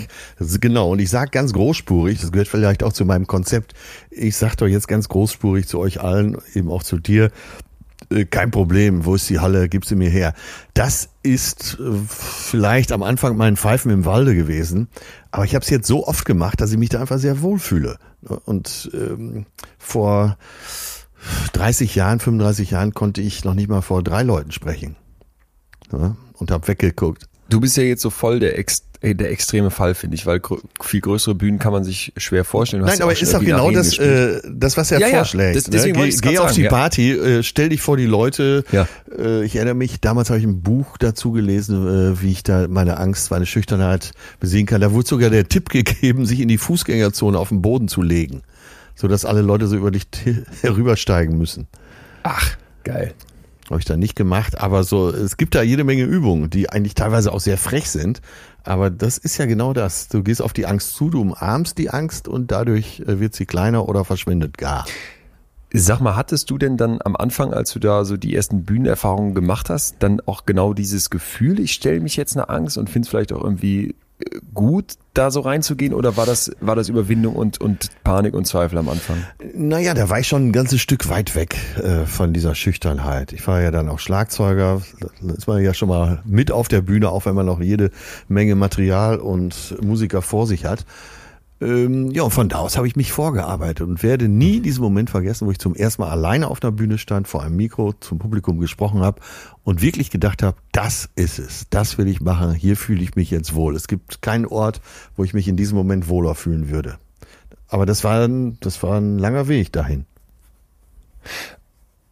A: genau und ich sag ganz großspurig. Das gehört vielleicht auch zu meinem Konzept. Ich sag doch jetzt ganz großspurig zu euch allen, eben auch zu dir. Äh, kein Problem, wo ist die Halle, gib sie mir her. Das ist äh, vielleicht am Anfang mein Pfeifen im Walde gewesen, aber ich habe es jetzt so oft gemacht, dass ich mich da einfach sehr wohl fühle. Und ähm, vor 30 Jahren, 35 Jahren konnte ich noch nicht mal vor drei Leuten sprechen. Ja, und habe weggeguckt.
B: Du bist ja jetzt so voll der, Ex äh, der extreme Fall, finde ich, weil gr viel größere Bühnen kann man sich schwer vorstellen.
A: Nein, aber ist doch genau das, äh, das, was er ja, vorschlägt. Ja, das, ne? Geh, geh auf sagen, die ja. Party, äh, stell dich vor die Leute. Ja. Äh, ich erinnere mich, damals habe ich ein Buch dazu gelesen, äh, wie ich da meine Angst, meine Schüchternheit besiegen kann. Da wurde sogar der Tipp gegeben, sich in die Fußgängerzone auf den Boden zu legen, sodass alle Leute so über dich herübersteigen müssen.
B: Ach, geil.
A: Habe ich da nicht gemacht, aber so, es gibt da jede Menge Übungen, die eigentlich teilweise auch sehr frech sind. Aber das ist ja genau das. Du gehst auf die Angst zu, du umarmst die Angst und dadurch äh, wird sie kleiner oder verschwindet gar.
B: Sag mal, hattest du denn dann am Anfang, als du da so die ersten Bühnenerfahrungen gemacht hast, dann auch genau dieses Gefühl, ich stelle mich jetzt eine Angst und finde es vielleicht auch irgendwie gut, da so reinzugehen oder war das, war das Überwindung und, und Panik und Zweifel am Anfang?
A: Naja, da war ich schon ein ganzes Stück weit weg äh, von dieser Schüchternheit. Ich war ja dann auch Schlagzeuger, da ist man ja schon mal mit auf der Bühne, auch wenn man noch jede Menge Material und Musiker vor sich hat. Ähm, ja, und von da aus habe ich mich vorgearbeitet und werde nie diesen Moment vergessen, wo ich zum ersten Mal alleine auf einer Bühne stand, vor einem Mikro zum Publikum gesprochen habe und wirklich gedacht habe, das ist es, das will ich machen, hier fühle ich mich jetzt wohl. Es gibt keinen Ort, wo ich mich in diesem Moment wohler fühlen würde. Aber das war, das war ein langer Weg dahin.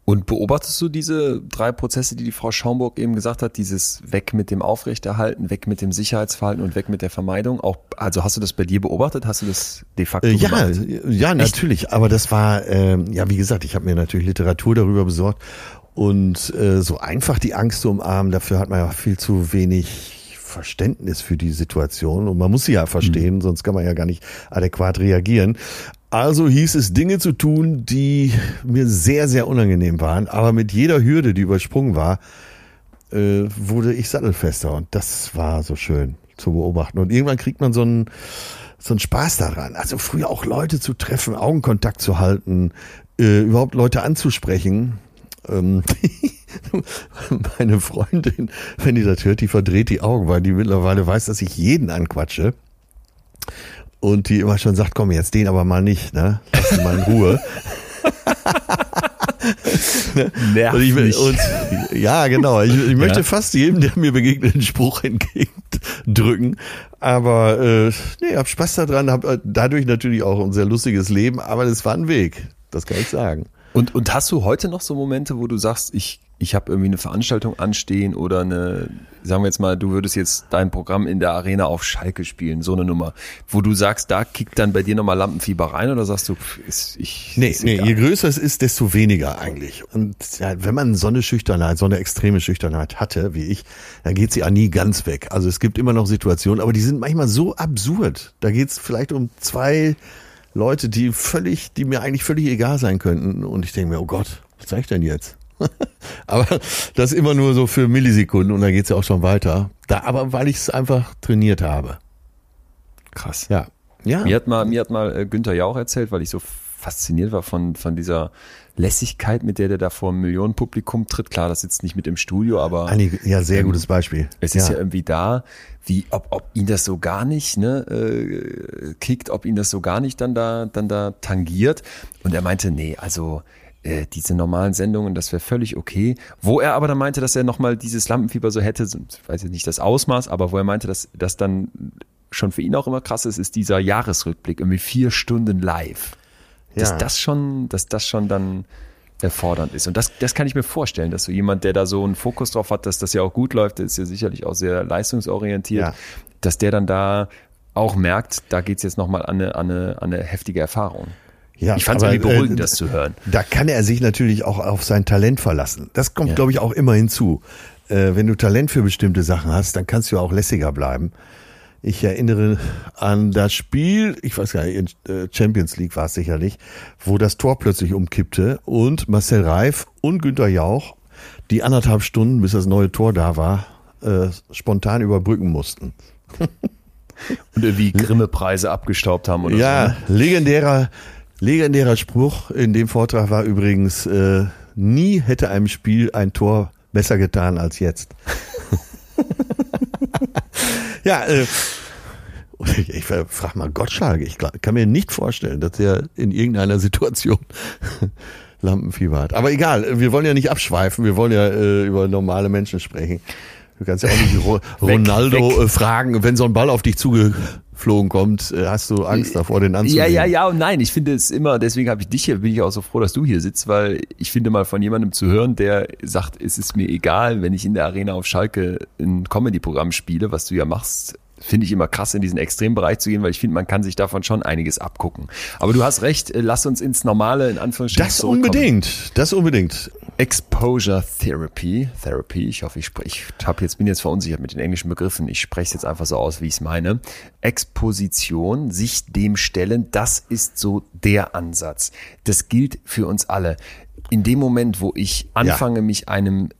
B: Und beobachtest du diese drei Prozesse, die die Frau Schaumburg eben gesagt hat, dieses weg mit dem Aufrechterhalten, weg mit dem Sicherheitsverhalten und weg mit der Vermeidung? Auch, also hast du das bei dir beobachtet? Hast du das de facto
A: äh, ja,
B: gemacht?
A: Ja, natürlich. Aber das war, ähm, ja, wie gesagt, ich habe mir natürlich Literatur darüber besorgt und äh, so einfach die Angst zu umarmen, dafür hat man ja viel zu wenig Verständnis für die Situation und man muss sie ja verstehen, mhm. sonst kann man ja gar nicht adäquat reagieren. Also hieß es Dinge zu tun, die mir sehr, sehr unangenehm waren, aber mit jeder Hürde, die übersprungen war, äh, wurde ich sattelfester und das war so schön zu beobachten. Und irgendwann kriegt man so einen, so einen Spaß daran. Also früher auch Leute zu treffen, Augenkontakt zu halten, äh, überhaupt Leute anzusprechen. Ähm, meine Freundin, wenn die das hört, die verdreht die Augen, weil die mittlerweile weiß, dass ich jeden anquatsche und die immer schon sagt, komm jetzt den aber mal nicht, ne? Lass ihn mal in Ruhe.
B: ne? und ich, will, und,
A: ja, genau. Ich, ich möchte ja. fast jedem, der mir begegnet, einen Spruch entgegendrücken. Aber äh, nee, hab Spaß daran, hab äh, dadurch natürlich auch ein sehr lustiges Leben, aber das war ein Weg. Das kann ich sagen.
B: Und, und hast du heute noch so Momente, wo du sagst, ich ich habe irgendwie eine Veranstaltung anstehen oder eine, sagen wir jetzt mal, du würdest jetzt dein Programm in der Arena auf Schalke spielen, so eine Nummer, wo du sagst, da kickt dann bei dir nochmal Lampenfieber rein oder sagst du, ist, ich.
A: Nee, ist nee, je größer es ist, desto weniger eigentlich. Und ja, wenn man so eine Schüchternheit, so eine extreme Schüchternheit hatte, wie ich, dann geht sie auch nie ganz weg. Also es gibt immer noch Situationen, aber die sind manchmal so absurd. Da geht es vielleicht um zwei Leute, die völlig, die mir eigentlich völlig egal sein könnten. Und ich denke mir, oh Gott, was sag ich denn jetzt? aber das immer nur so für Millisekunden und dann geht's ja auch schon weiter. Da, aber weil ich es einfach trainiert habe.
B: Krass. Ja. ja. Mir hat mal, mir hat mal äh, Günther Jauch erzählt, weil ich so fasziniert war von, von dieser Lässigkeit, mit der der da vor einem Millionenpublikum tritt. Klar, das sitzt nicht mit im Studio, aber.
A: Einige, ja, sehr ähm, gutes Beispiel.
B: Es ist ja. ja irgendwie da, wie, ob, ob ihn das so gar nicht, ne, äh, kickt, ob ihn das so gar nicht dann da, dann da tangiert. Und er meinte, nee, also, äh, diese normalen Sendungen, das wäre völlig okay. Wo er aber dann meinte, dass er nochmal dieses Lampenfieber so hätte, ich weiß jetzt nicht das Ausmaß, aber wo er meinte, dass das dann schon für ihn auch immer krass ist, ist dieser Jahresrückblick, irgendwie vier Stunden live. Dass ja. das schon, dass das schon dann erfordernd ist. Und das, das kann ich mir vorstellen, dass so jemand, der da so einen Fokus drauf hat, dass das ja auch gut läuft, der ist ja sicherlich auch sehr leistungsorientiert, ja. dass der dann da auch merkt, da geht's jetzt nochmal an eine, an, eine, an eine heftige Erfahrung.
A: Ja,
B: ich fand es irgendwie beruhigend, äh, das zu hören.
A: Da kann er sich natürlich auch auf sein Talent verlassen. Das kommt, ja. glaube ich, auch immer hinzu. Äh, wenn du Talent für bestimmte Sachen hast, dann kannst du auch lässiger bleiben. Ich erinnere an das Spiel, ich weiß gar nicht, in äh, Champions League war es sicherlich, wo das Tor plötzlich umkippte und Marcel Reif und Günter Jauch die anderthalb Stunden, bis das neue Tor da war, äh, spontan überbrücken mussten.
B: und irgendwie Grimme-Preise abgestaubt haben oder
A: ja, so. Ja, legendärer Legendärer Spruch in dem Vortrag war übrigens, äh, nie hätte einem Spiel ein Tor besser getan als jetzt. ja, äh, ich, ich frage mal Gottschalk, ich kann mir nicht vorstellen, dass er in irgendeiner Situation Lampenfieber hat. Aber egal, wir wollen ja nicht abschweifen, wir wollen ja äh, über normale Menschen sprechen. Du kannst ja auch nicht Ronaldo weg, weg. Äh, fragen, wenn so ein Ball auf dich zugeflogen kommt, äh, hast du Angst davor, den anzunehmen?
B: Ja, ja, ja und nein. Ich finde es immer, deswegen habe ich dich hier, bin ich auch so froh, dass du hier sitzt, weil ich finde mal von jemandem zu hören, der sagt, es ist mir egal, wenn ich in der Arena auf Schalke ein Comedy-Programm spiele, was du ja machst, finde ich immer krass, in diesen Extrembereich zu gehen, weil ich finde, man kann sich davon schon einiges abgucken. Aber du hast recht, äh, lass uns ins Normale, in Anführungsstrichen.
A: Das unbedingt, das unbedingt.
B: Exposure Therapy, Therapy, ich hoffe, ich spreche, ich hab jetzt, bin jetzt verunsichert mit den englischen Begriffen, ich spreche es jetzt einfach so aus, wie ich es meine. Exposition, sich dem stellen, das ist so der Ansatz. Das gilt für uns alle. In dem Moment, wo ich anfange, ja. mich einem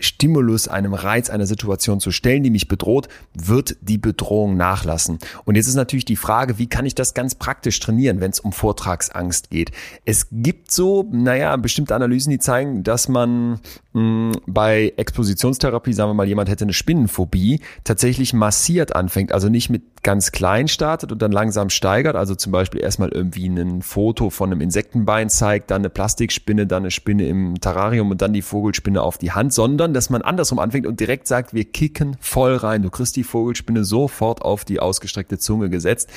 B: Stimulus, einem Reiz, einer Situation zu stellen, die mich bedroht, wird die Bedrohung nachlassen. Und jetzt ist natürlich die Frage, wie kann ich das ganz praktisch trainieren, wenn es um Vortragsangst geht? Es gibt so, naja, bestimmte Analysen, die zeigen, dass man bei Expositionstherapie, sagen wir mal, jemand hätte eine Spinnenphobie, tatsächlich massiert anfängt, also nicht mit ganz klein startet und dann langsam steigert, also zum Beispiel erstmal irgendwie ein Foto von einem Insektenbein zeigt, dann eine Plastikspinne, dann eine Spinne im Terrarium und dann die Vogelspinne auf die Hand, sondern sondern dass man andersrum anfängt und direkt sagt, wir kicken voll rein. Du kriegst die Vogelspinne sofort auf die ausgestreckte Zunge gesetzt.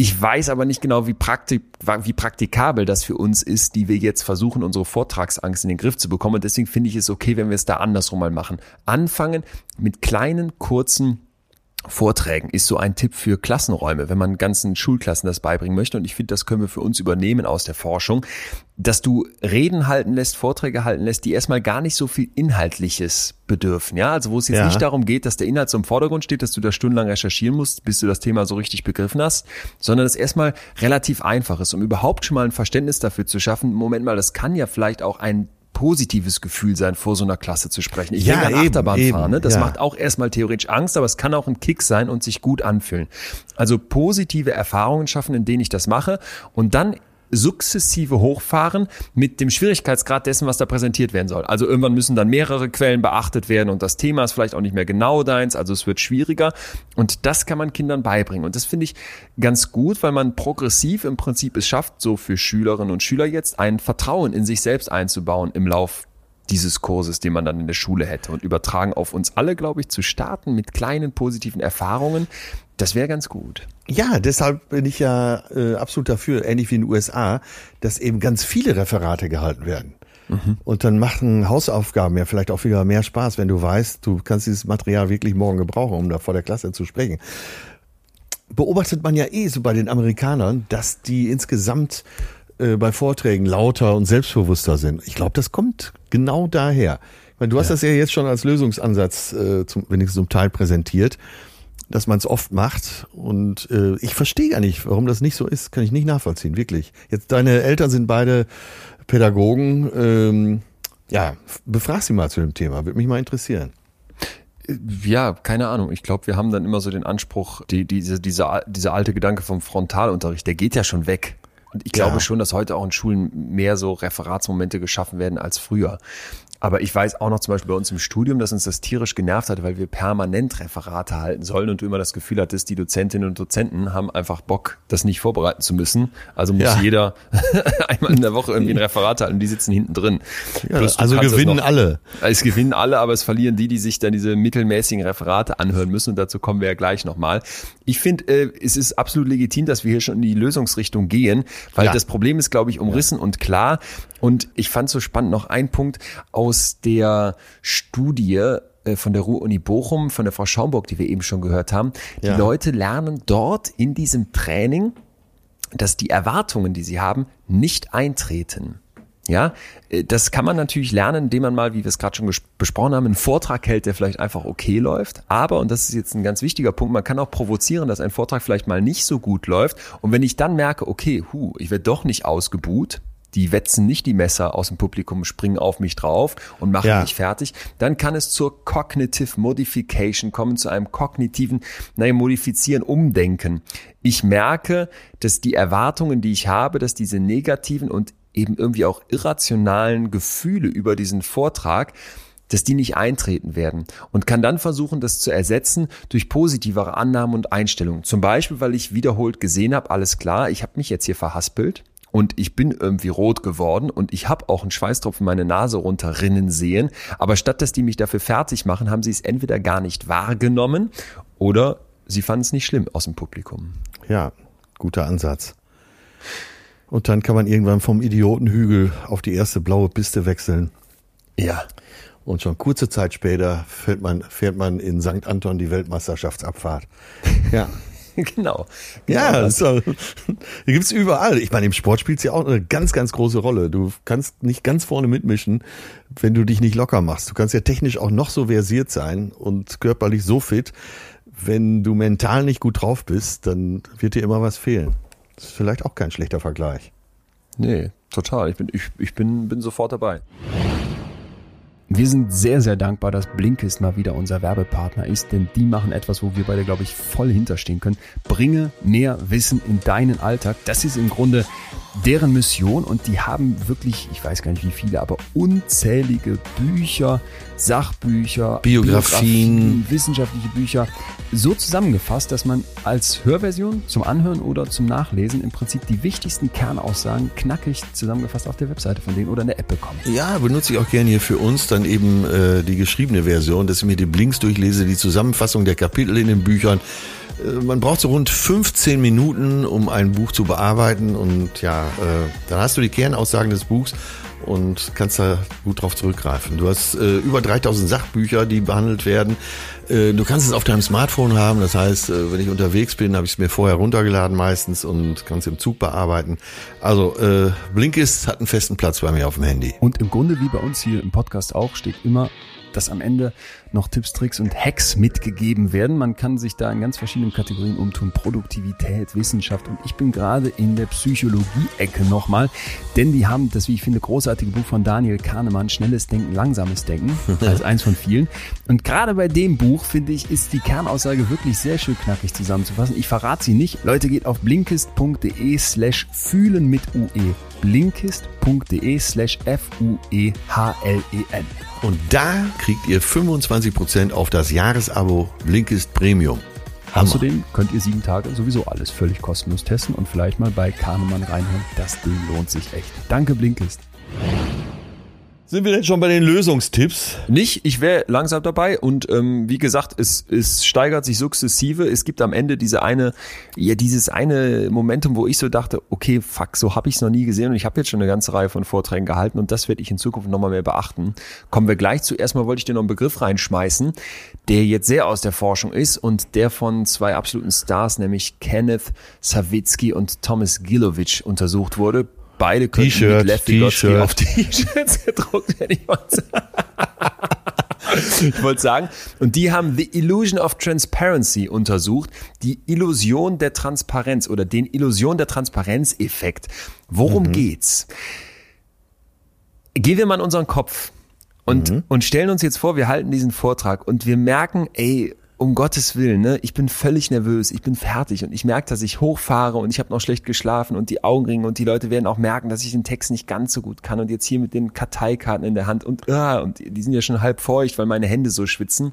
B: Ich weiß aber nicht genau, wie, praktik, wie praktikabel das für uns ist, die wir jetzt versuchen, unsere Vortragsangst in den Griff zu bekommen. Und deswegen finde ich es okay, wenn wir es da andersrum mal machen. Anfangen mit kleinen, kurzen Vorträgen ist so ein Tipp für Klassenräume, wenn man ganzen Schulklassen das beibringen möchte. Und ich finde, das können wir für uns übernehmen aus der Forschung, dass du Reden halten lässt, Vorträge halten lässt, die erstmal gar nicht so viel Inhaltliches bedürfen. Ja, also wo es jetzt ja. nicht darum geht, dass der Inhalt so im Vordergrund steht, dass du da stundenlang recherchieren musst, bis du das Thema so richtig begriffen hast, sondern es erstmal relativ einfach ist, um überhaupt schon mal ein Verständnis dafür zu schaffen. Moment mal, das kann ja vielleicht auch ein positives Gefühl sein, vor so einer Klasse zu sprechen. Ich ja, denke an eben, fahren, ne? das ja. macht auch erstmal theoretisch Angst, aber es kann auch ein Kick sein und sich gut anfühlen. Also positive Erfahrungen schaffen, in denen ich das mache und dann sukzessive hochfahren mit dem Schwierigkeitsgrad dessen, was da präsentiert werden soll. Also irgendwann müssen dann mehrere Quellen beachtet werden und das Thema ist vielleicht auch nicht mehr genau deins, also es wird schwieriger und das kann man Kindern beibringen und das finde ich ganz gut, weil man progressiv im Prinzip es schafft, so für Schülerinnen und Schüler jetzt ein Vertrauen in sich selbst einzubauen im Lauf dieses Kurses, den man dann in der Schule hätte und übertragen auf uns alle, glaube ich, zu starten mit kleinen positiven Erfahrungen, das wäre ganz gut.
A: Ja, deshalb bin ich ja äh, absolut dafür, ähnlich wie in den USA, dass eben ganz viele Referate gehalten werden. Mhm. Und dann machen Hausaufgaben ja vielleicht auch wieder mehr Spaß, wenn du weißt, du kannst dieses Material wirklich morgen gebrauchen, um da vor der Klasse zu sprechen. Beobachtet man ja eh so bei den Amerikanern, dass die insgesamt äh, bei Vorträgen lauter und selbstbewusster sind. Ich glaube, das kommt genau daher. Ich meine, du hast ja. das ja jetzt schon als Lösungsansatz äh, zum, wenigstens zum Teil präsentiert dass man es oft macht. Und äh, ich verstehe gar nicht, warum das nicht so ist. Kann ich nicht nachvollziehen, wirklich. Jetzt deine Eltern sind beide Pädagogen. Ähm, ja, befrag sie mal zu dem Thema. Würde mich mal interessieren.
B: Ja, keine Ahnung. Ich glaube, wir haben dann immer so den Anspruch, die, diese, diese, dieser alte Gedanke vom Frontalunterricht, der geht ja schon weg. Und ich glaube ja. schon, dass heute auch in Schulen mehr so Referatsmomente geschaffen werden als früher. Aber ich weiß auch noch zum Beispiel bei uns im Studium, dass uns das tierisch genervt hat, weil wir permanent Referate halten sollen und du immer das Gefühl hattest, die Dozentinnen und Dozenten haben einfach Bock, das nicht vorbereiten zu müssen. Also muss ja. jeder einmal in der Woche irgendwie ein Referat halten. Die sitzen hinten drin.
A: Ja, also gewinnen alle.
B: Es gewinnen alle, aber es verlieren die, die sich dann diese mittelmäßigen Referate anhören müssen. Und dazu kommen wir ja gleich nochmal. Ich finde, äh, es ist absolut legitim, dass wir hier schon in die Lösungsrichtung gehen, weil ja. das Problem ist, glaube ich, umrissen und klar. Und ich fand so spannend noch ein Punkt aus der Studie äh, von der Ruhr-Uni Bochum, von der Frau Schaumburg, die wir eben schon gehört haben. Die ja. Leute lernen dort in diesem Training, dass die Erwartungen, die sie haben, nicht eintreten. Ja, äh, das kann man natürlich lernen, indem man mal, wie wir es gerade schon besprochen haben, einen Vortrag hält, der vielleicht einfach okay läuft. Aber, und das ist jetzt ein ganz wichtiger Punkt, man kann auch provozieren, dass ein Vortrag vielleicht mal nicht so gut läuft. Und wenn ich dann merke, okay, hu, ich werde doch nicht ausgebuht, die wetzen nicht die Messer aus dem Publikum, springen auf mich drauf und machen ja. mich fertig. Dann kann es zur Cognitive Modification kommen, zu einem kognitiven, naja, modifizieren, umdenken. Ich merke, dass die Erwartungen, die ich habe, dass diese negativen und eben irgendwie auch irrationalen Gefühle über diesen Vortrag, dass die nicht eintreten werden und kann dann versuchen, das zu ersetzen durch positivere Annahmen und Einstellungen. Zum Beispiel, weil ich wiederholt gesehen habe, alles klar, ich habe mich jetzt hier verhaspelt und ich bin irgendwie rot geworden und ich habe auch einen Schweißtropfen meine Nase runterrinnen sehen. Aber statt dass die mich dafür fertig machen, haben sie es entweder gar nicht wahrgenommen oder sie fanden es nicht schlimm aus dem Publikum.
A: Ja, guter Ansatz. Und dann kann man irgendwann vom Idiotenhügel auf die erste blaue Piste wechseln.
B: Ja.
A: Und schon kurze Zeit später fährt man, fährt man in St. Anton die Weltmeisterschaftsabfahrt. Ja.
B: genau.
A: genau. Ja, so, die gibt's überall. Ich meine, im Sport spielt ja auch eine ganz, ganz große Rolle. Du kannst nicht ganz vorne mitmischen, wenn du dich nicht locker machst. Du kannst ja technisch auch noch so versiert sein und körperlich so fit. Wenn du mental nicht gut drauf bist, dann wird dir immer was fehlen. Das ist vielleicht auch kein schlechter Vergleich.
B: Nee, total. Ich bin, ich, ich bin, bin sofort dabei. Wir sind sehr, sehr dankbar, dass Blinkist mal wieder unser Werbepartner ist, denn die machen etwas, wo wir beide, glaube ich, voll hinterstehen können. Bringe mehr Wissen in deinen Alltag. Das ist im Grunde deren Mission und die haben wirklich, ich weiß gar nicht wie viele, aber unzählige Bücher, Sachbücher,
A: Biografien, Biografien
B: wissenschaftliche Bücher so zusammengefasst, dass man als Hörversion zum Anhören oder zum Nachlesen im Prinzip die wichtigsten Kernaussagen knackig zusammengefasst auf der Webseite von denen oder in der App bekommt.
A: Ja, benutze ich auch gerne hier für uns dann eben äh, die geschriebene Version, dass ich mir die Blinks durchlese, die Zusammenfassung der Kapitel in den Büchern äh, man braucht so rund 15 Minuten, um ein Buch zu bearbeiten und ja, äh, dann hast du die Kernaussagen des Buchs und kannst da gut drauf zurückgreifen. Du hast äh, über 3000 Sachbücher, die behandelt werden. Äh, du kannst es auf deinem Smartphone haben, das heißt, äh, wenn ich unterwegs bin, habe ich es mir vorher runtergeladen meistens und kann es im Zug bearbeiten. Also äh, Blinkist hat einen festen Platz bei mir auf dem Handy.
B: Und im Grunde wie bei uns hier im Podcast auch steht immer dass am Ende noch Tipps, Tricks und Hacks mitgegeben werden. Man kann sich da in ganz verschiedenen Kategorien umtun. Produktivität, Wissenschaft und ich bin gerade in der Psychologie-Ecke nochmal, denn die haben das, wie ich finde, großartige Buch von Daniel Kahnemann, Schnelles Denken, Langsames Denken, als eins von vielen. Und gerade bei dem Buch, finde ich, ist die Kernaussage wirklich sehr schön knackig zusammenzufassen. Ich verrate sie nicht. Leute, geht auf blinkist.de slash fühlen mit UE. blinkist.de slash F-U-E-H-L-E-N.
A: Und da kriegt ihr 25% auf das Jahresabo Blinkist Premium.
B: Hammer. Außerdem könnt ihr sieben Tage sowieso alles völlig kostenlos testen und vielleicht mal bei Kahnemann reinhören. Das Ding lohnt sich echt. Danke Blinkist.
A: Sind wir denn schon bei den Lösungstipps?
B: Nicht, ich wäre langsam dabei und ähm, wie gesagt, es, es steigert sich sukzessive. Es gibt am Ende diese eine, ja, dieses eine Momentum, wo ich so dachte, okay, fuck, so habe ich es noch nie gesehen und ich habe jetzt schon eine ganze Reihe von Vorträgen gehalten und das werde ich in Zukunft nochmal mehr beachten. Kommen wir gleich zu. Erstmal wollte ich dir noch einen Begriff reinschmeißen, der jetzt sehr aus der Forschung ist und der von zwei absoluten Stars, nämlich Kenneth Sawicki und Thomas Gilovich untersucht wurde beide könnten mit Lefty Gotsky auf T-Shirts gedruckt werden. Ich wollte sagen, und die haben The Illusion of Transparency untersucht, die Illusion der Transparenz oder den Illusion der Transparenz-Effekt. Worum mhm. geht's? Gehen wir mal in unseren Kopf und, mhm. und stellen uns jetzt vor, wir halten diesen Vortrag und wir merken, ey, um Gottes Willen, ne, ich bin völlig nervös, ich bin fertig und ich merke, dass ich hochfahre und ich habe noch schlecht geschlafen und die Augenringe und die Leute werden auch merken, dass ich den Text nicht ganz so gut kann und jetzt hier mit den Karteikarten in der Hand und, uh, und die sind ja schon halb feucht, weil meine Hände so schwitzen.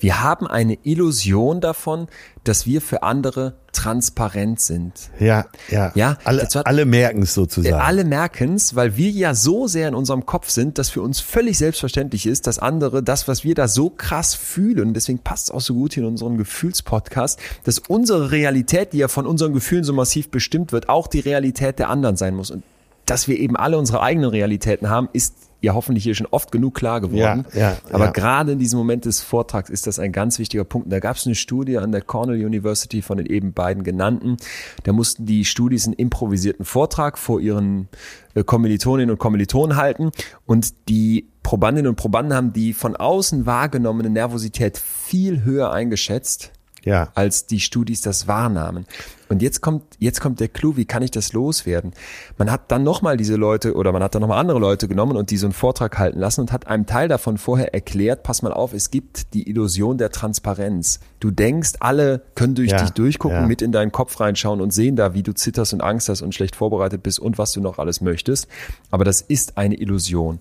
B: Wir haben eine Illusion davon, dass wir für andere transparent sind.
A: Ja, ja. Ja, alle, hat, alle merken es sozusagen.
B: Alle merken es, weil wir ja so sehr in unserem Kopf sind, dass für uns völlig selbstverständlich ist, dass andere das, was wir da so krass fühlen, deswegen passt es auch so gut hier in unseren Gefühlspodcast, dass unsere Realität, die ja von unseren Gefühlen so massiv bestimmt wird, auch die Realität der anderen sein muss. Und dass wir eben alle unsere eigenen Realitäten haben, ist ja hoffentlich hier schon oft genug klar geworden. Ja, ja, Aber ja. gerade in diesem Moment des Vortrags ist das ein ganz wichtiger Punkt. Da gab es eine Studie an der Cornell University von den eben beiden genannten. Da mussten die Studis einen improvisierten Vortrag vor ihren äh, Kommilitoninnen und Kommilitonen halten und die Probandinnen und Probanden haben die von außen wahrgenommene Nervosität viel höher eingeschätzt ja. als die Studis das wahrnahmen. Und jetzt kommt, jetzt kommt der Clou, wie kann ich das loswerden? Man hat dann nochmal diese Leute oder man hat dann nochmal andere Leute genommen und die so einen Vortrag halten lassen und hat einem Teil davon vorher erklärt, pass mal auf, es gibt die Illusion der Transparenz. Du denkst, alle können durch ja, dich durchgucken, ja. mit in deinen Kopf reinschauen und sehen da, wie du zitterst und Angst hast und schlecht vorbereitet bist und was du noch alles möchtest. Aber das ist eine Illusion.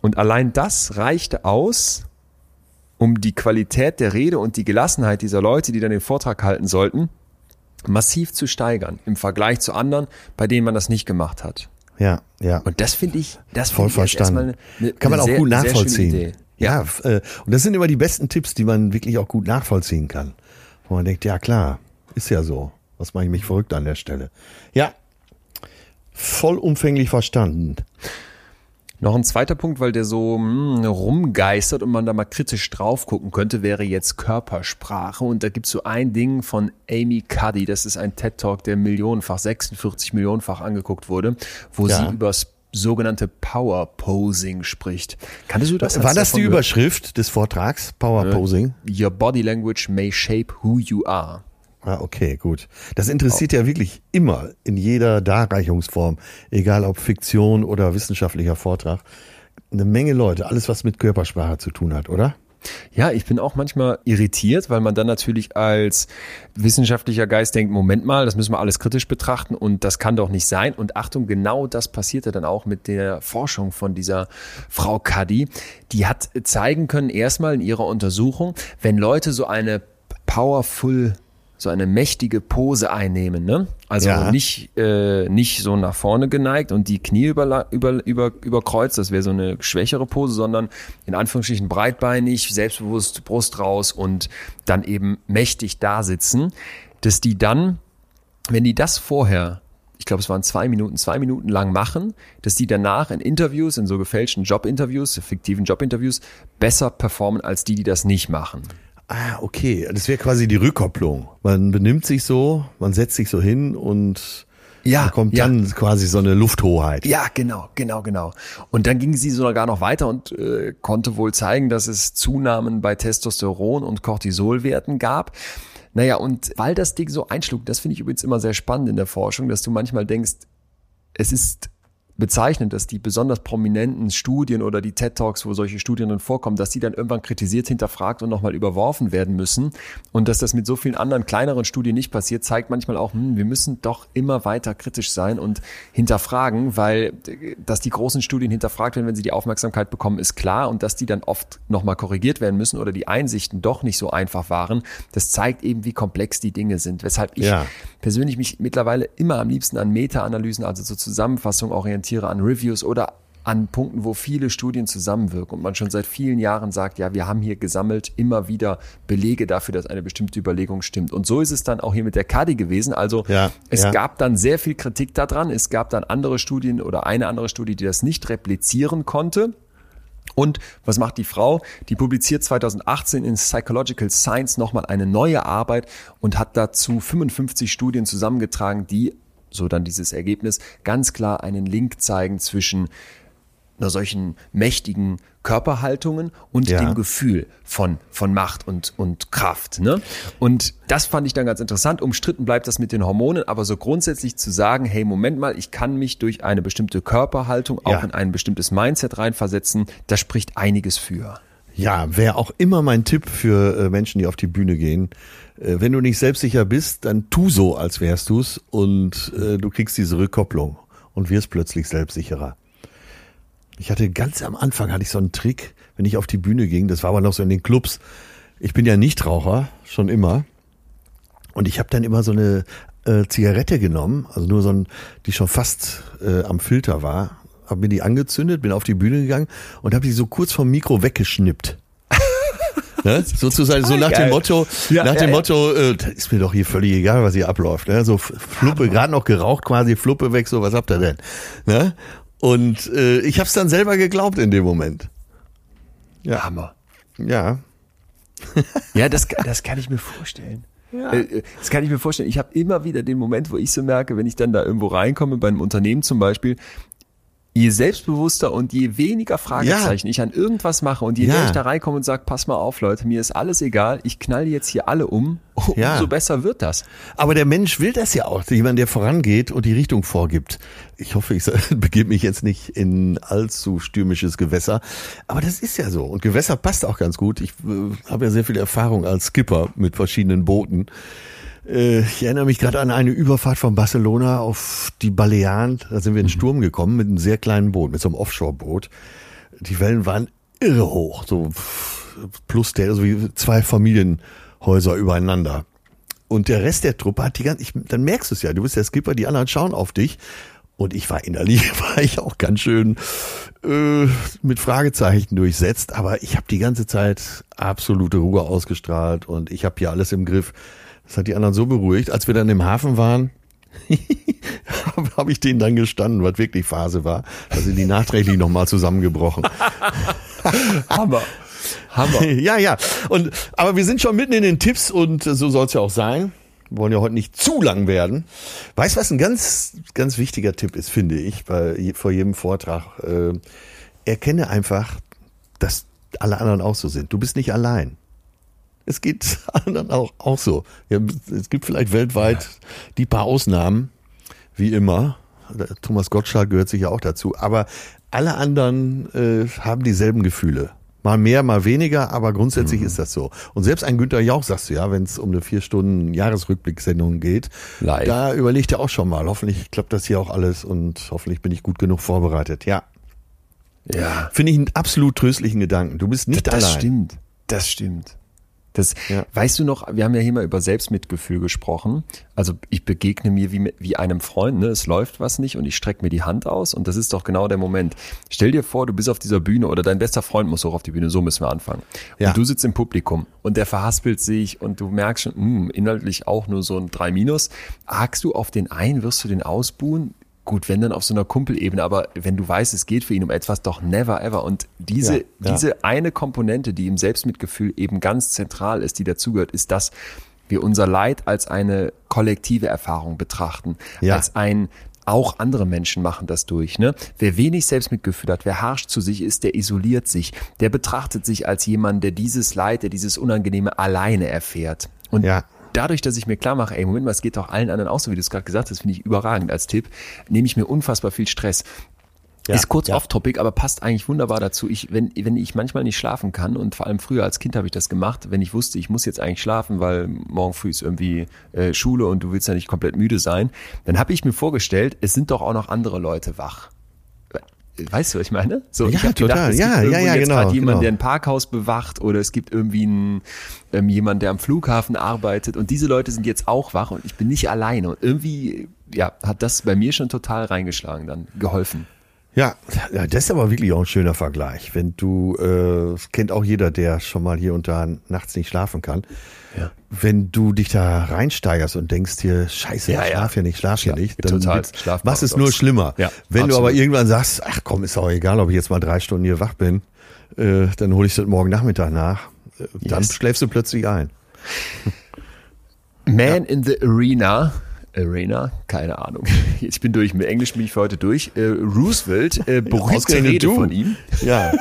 B: Und allein das reichte aus, um die Qualität der Rede und die Gelassenheit dieser Leute, die dann den Vortrag halten sollten, massiv zu steigern im Vergleich zu anderen, bei denen man das nicht gemacht hat.
A: Ja, ja.
B: Und das finde ich, das
A: voll verstanden. Eine, eine, Kann man auch sehr, gut nachvollziehen. Ja, ja äh, und das sind immer die besten Tipps, die man wirklich auch gut nachvollziehen kann. Wo man denkt, ja klar, ist ja so. Was mache ich mich verrückt an der Stelle? Ja, vollumfänglich verstanden.
B: Noch ein zweiter Punkt, weil der so mh, hm, rumgeistert und man da mal kritisch drauf gucken könnte, wäre jetzt Körpersprache. Und da gibt's so ein Ding von Amy Cuddy, das ist ein TED-Talk, der millionenfach, 46 millionenfach angeguckt wurde, wo ja. sie übers sogenannte Power Posing spricht. Kanntest du das?
A: War das die? Überschrift des Vortrags? Power Posing?
B: Your body language may shape who you are.
A: Ah, okay, gut. Das interessiert oh. ja wirklich immer in jeder Darreichungsform, egal ob Fiktion oder wissenschaftlicher Vortrag. eine Menge Leute, alles was mit Körpersprache zu tun hat, oder?
B: Ja, ich bin auch manchmal irritiert, weil man dann natürlich als wissenschaftlicher Geist denkt, Moment mal, das müssen wir alles kritisch betrachten und das kann doch nicht sein. Und Achtung, genau das passierte dann auch mit der Forschung von dieser Frau Cuddy. Die hat zeigen können, erstmal in ihrer Untersuchung, wenn Leute so eine powerful so eine mächtige Pose einnehmen, ne? Also ja. nicht, äh, nicht so nach vorne geneigt und die Knie über, über, über, überkreuzt, das wäre so eine schwächere Pose, sondern in Anführungsstrichen breitbeinig, selbstbewusst, Brust raus und dann eben mächtig da sitzen, dass die dann, wenn die das vorher ich glaube, es waren zwei Minuten, zwei Minuten lang machen, dass die danach in Interviews, in so gefälschten Jobinterviews, fiktiven Jobinterviews, besser performen als die, die das nicht machen.
A: Ah, okay. Das wäre quasi die Rückkopplung. Man benimmt sich so, man setzt sich so hin und ja, da kommt ja. dann quasi so eine Lufthoheit.
B: Ja, genau, genau, genau. Und dann ging sie sogar noch weiter und äh, konnte wohl zeigen, dass es Zunahmen bei Testosteron und Cortisolwerten gab. Naja, und weil das Ding so einschlug, das finde ich übrigens immer sehr spannend in der Forschung, dass du manchmal denkst, es ist bezeichnend, dass die besonders prominenten Studien oder die TED Talks, wo solche Studien dann vorkommen, dass die dann irgendwann kritisiert, hinterfragt und nochmal überworfen werden müssen. Und dass das mit so vielen anderen kleineren Studien nicht passiert, zeigt manchmal auch, hm, wir müssen doch immer weiter kritisch sein und hinterfragen, weil dass die großen Studien hinterfragt werden, wenn sie die Aufmerksamkeit bekommen, ist klar. Und dass die dann oft nochmal korrigiert werden müssen oder die Einsichten doch nicht so einfach waren, das zeigt eben, wie komplex die Dinge sind. Weshalb ich ja. persönlich mich mittlerweile immer am liebsten an Meta-Analysen, also zur Zusammenfassung orientiere orientiere an Reviews oder an Punkten, wo viele Studien zusammenwirken und man schon seit vielen Jahren sagt, ja, wir haben hier gesammelt immer wieder Belege dafür, dass eine bestimmte Überlegung stimmt. Und so ist es dann auch hier mit der Kadi gewesen. Also ja, es ja. gab dann sehr viel Kritik daran. Es gab dann andere Studien oder eine andere Studie, die das nicht replizieren konnte. Und was macht die Frau? Die publiziert 2018 in Psychological Science nochmal eine neue Arbeit und hat dazu 55 Studien zusammengetragen, die so dann dieses Ergebnis, ganz klar einen Link zeigen zwischen einer solchen mächtigen Körperhaltungen und ja. dem Gefühl von, von Macht und, und Kraft. Ne? Und das fand ich dann ganz interessant. Umstritten bleibt das mit den Hormonen, aber so grundsätzlich zu sagen, hey, Moment mal, ich kann mich durch eine bestimmte Körperhaltung auch ja. in ein bestimmtes Mindset reinversetzen, da spricht einiges für.
A: Ja, wäre auch immer mein Tipp für äh, Menschen, die auf die Bühne gehen. Äh, wenn du nicht selbstsicher bist, dann tu so, als wärst du's und äh, du kriegst diese Rückkopplung und wirst plötzlich selbstsicherer. Ich hatte ganz am Anfang hatte ich so einen Trick, wenn ich auf die Bühne ging, das war aber noch so in den Clubs. Ich bin ja Nichtraucher, schon immer. Und ich habe dann immer so eine äh, Zigarette genommen, also nur so ein, die schon fast äh, am Filter war, habe mir die angezündet, bin auf die Bühne gegangen und habe die so kurz vom Mikro weggeschnippt. Ne? Sozusagen so nach dem Motto, ja, nach dem ja, Motto, äh, ist mir doch hier völlig egal, was hier abläuft. Ne? So Fluppe, gerade noch geraucht, quasi Fluppe weg, so was habt ihr denn? Ne? Und äh, ich habe es dann selber geglaubt in dem Moment.
B: Ja. Hammer.
A: Ja.
B: ja, das, das kann ich mir vorstellen. Ja. Äh, äh, das kann ich mir vorstellen. Ich habe immer wieder den Moment, wo ich so merke, wenn ich dann da irgendwo reinkomme, bei einem Unternehmen zum Beispiel, je selbstbewusster und je weniger Fragezeichen ja. ich an irgendwas mache und je ja. mehr ich da reinkomme und sage, pass mal auf, Leute, mir ist alles egal, ich knall jetzt hier alle um, umso ja. besser wird das.
A: Aber der Mensch will das ja auch, jemand, der vorangeht und die Richtung vorgibt. Ich hoffe, ich begebe mich jetzt nicht in allzu stürmisches Gewässer, aber das ist ja so. Und Gewässer passt auch ganz gut. Ich äh, habe ja sehr viel Erfahrung als Skipper mit verschiedenen Booten. Äh, ich erinnere mich gerade an eine Überfahrt von Barcelona auf die Balearen. Da sind wir in den mhm. Sturm gekommen mit einem sehr kleinen Boot, mit so einem Offshore-Boot. Die Wellen waren irre hoch, so plus der, also wie zwei Familienhäuser übereinander. Und der Rest der Truppe hat die ganze, ich, dann merkst du es ja, du bist der Skipper, die anderen schauen auf dich. Und ich war innerlich, war ich auch ganz schön äh, mit Fragezeichen durchsetzt, aber ich habe die ganze Zeit absolute Ruhe ausgestrahlt und ich habe hier alles im Griff. Das hat die anderen so beruhigt. Als wir dann im Hafen waren, habe ich denen dann gestanden, was wirklich Phase war. Da sind die nachträglich nochmal zusammengebrochen.
B: Hammer. Hammer.
A: Ja, ja. Und, aber wir sind schon mitten in den Tipps und so soll es ja auch sein. Wir wollen ja heute nicht zu lang werden. Weißt du, was ein ganz, ganz wichtiger Tipp ist, finde ich, bei, vor jedem Vortrag? Äh, erkenne einfach, dass alle anderen auch so sind. Du bist nicht allein. Es geht anderen auch, auch so. Ja, es gibt vielleicht weltweit die paar Ausnahmen, wie immer. Thomas Gottschalk gehört sicher auch dazu. Aber alle anderen äh, haben dieselben Gefühle. Mal mehr, mal weniger, aber grundsätzlich
B: Mhm.
A: ist das so. Und selbst ein Günther Jauch, sagst du ja, wenn es um eine vier Stunden Jahresrückblicksendung geht,
B: Live.
A: da überlegt er auch schon mal. Hoffentlich klappt das hier auch alles und hoffentlich bin ich gut genug vorbereitet. Ja,
B: Ja.
A: finde ich einen absolut tröstlichen Gedanken. Du bist nicht
B: das
A: allein.
B: stimmt. Das stimmt. Das,
A: Ja.
B: weißt du noch, wir haben ja hier mal über Selbstmitgefühl gesprochen. Also ich begegne mir wie, wie einem Freund, ne? es läuft was nicht und ich strecke mir die Hand aus und das ist doch genau der Moment. Stell dir vor, du bist auf dieser Bühne oder dein bester Freund muss hoch auf die Bühne, so müssen wir anfangen.
A: Ja.
B: Und du sitzt im Publikum und der verhaspelt sich und du merkst schon, hm, inhaltlich auch nur so ein 3 Minus. Hakst du auf den ein, wirst du den ausbuhen? Gut, wenn dann auf so einer Kumpelebene, aber wenn du weißt, es geht für ihn um etwas, doch never ever. Und diese,
A: Ja, ja.
B: diese eine Komponente, die im Selbstmitgefühl eben ganz zentral ist, die dazugehört, ist, dass wir unser Leid als eine kollektive Erfahrung betrachten,
A: Ja.
B: als ein auch andere Menschen machen das durch. Ne? Wer wenig Selbstmitgefühl hat, wer harsch zu sich ist, der isoliert sich. Der betrachtet sich als jemand, der dieses Leid, der dieses Unangenehme alleine erfährt. Und
A: Ja.
B: Dadurch, dass ich mir klar mache, ey, Moment mal, es geht doch allen anderen auch so, wie du es gerade gesagt hast, finde ich überragend als Tipp, nehme ich mir unfassbar viel Stress.
A: Ja,
B: ist kurz
A: ja.
B: off-topic, aber passt eigentlich wunderbar dazu. Ich, wenn, wenn ich manchmal nicht schlafen kann und vor allem früher als Kind habe ich das gemacht, wenn ich wusste, ich muss jetzt eigentlich schlafen, weil morgen früh ist irgendwie äh, Schule und du willst ja nicht komplett müde sein, dann habe ich mir vorgestellt, es sind doch auch noch andere Leute wach. Weißt du, was ich meine? So,
A: Ja,
B: ich hab
A: total.
B: es
A: Ja,
B: gibt
A: ja, ja,
B: jetzt
A: genau,
B: gerade jemand,
A: genau.
B: der ein Parkhaus bewacht oder es gibt irgendwie einen, ähm, jemand, der am Flughafen arbeitet und diese Leute sind jetzt auch wach und ich bin nicht alleine und irgendwie, ja, hat das bei mir schon total reingeschlagen dann, geholfen.
A: Ja, ja, das ist aber wirklich auch ein schöner Vergleich. Wenn du, äh, das kennt auch jeder, der schon mal hier und da nachts nicht schlafen kann.
B: Ja.
A: Wenn du dich da reinsteigerst und denkst hier, scheiße,
B: Ja,
A: ich
B: ja.
A: schlaf hier nicht, schlaf hier
B: Schla-
A: nicht,
B: total.
A: wird's-
B: Schlafparadox.
A: was ist nur schlimmer.
B: Ja,
A: Wenn du aber
B: absolut.
A: irgendwann sagst, ach komm, ist auch egal, ob ich jetzt mal drei Stunden hier wach bin, äh, dann hole ich das morgen Nachmittag nach, äh, dann
B: Yes.
A: schläfst du plötzlich ein.
B: Man in the Arena. Arena? Keine Ahnung. Ich bin durch. Mit Englisch bin ich für heute durch. Äh, Roosevelt, äh, berühmte Rede
A: du.
B: von ihm,
A: Ja,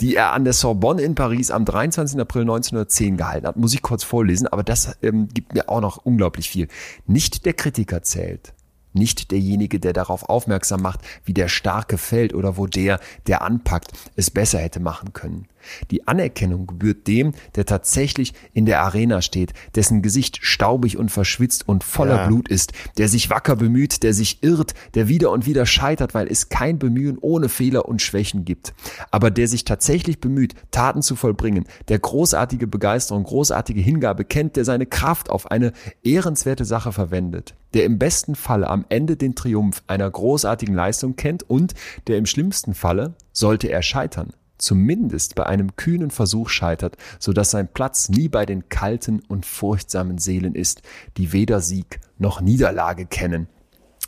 B: die er an der Sorbonne in Paris am 23. April 1910 gehalten hat. Muss ich kurz vorlesen, aber das ähm, gibt mir auch noch unglaublich viel. Nicht der Kritiker zählt. Nicht derjenige, der darauf aufmerksam macht, wie der Starke fällt oder wo der, der anpackt, es besser hätte machen können. Die Anerkennung gebührt dem, der tatsächlich in der Arena steht, dessen Gesicht staubig und verschwitzt und voller
A: Ja.
B: Blut ist, der sich wacker bemüht, der sich irrt, der wieder und wieder scheitert, weil es kein Bemühen ohne Fehler und Schwächen gibt, aber der sich tatsächlich bemüht, Taten zu vollbringen, der großartige Begeisterung, großartige Hingabe kennt, der seine Kraft auf eine ehrenswerte Sache verwendet, der im besten Falle am Ende den Triumph einer großartigen Leistung kennt und der im schlimmsten Falle, sollte er scheitern, zumindest bei einem kühnen Versuch scheitert, so dass sein Platz nie bei den kalten und furchtsamen Seelen ist, die weder Sieg noch Niederlage kennen.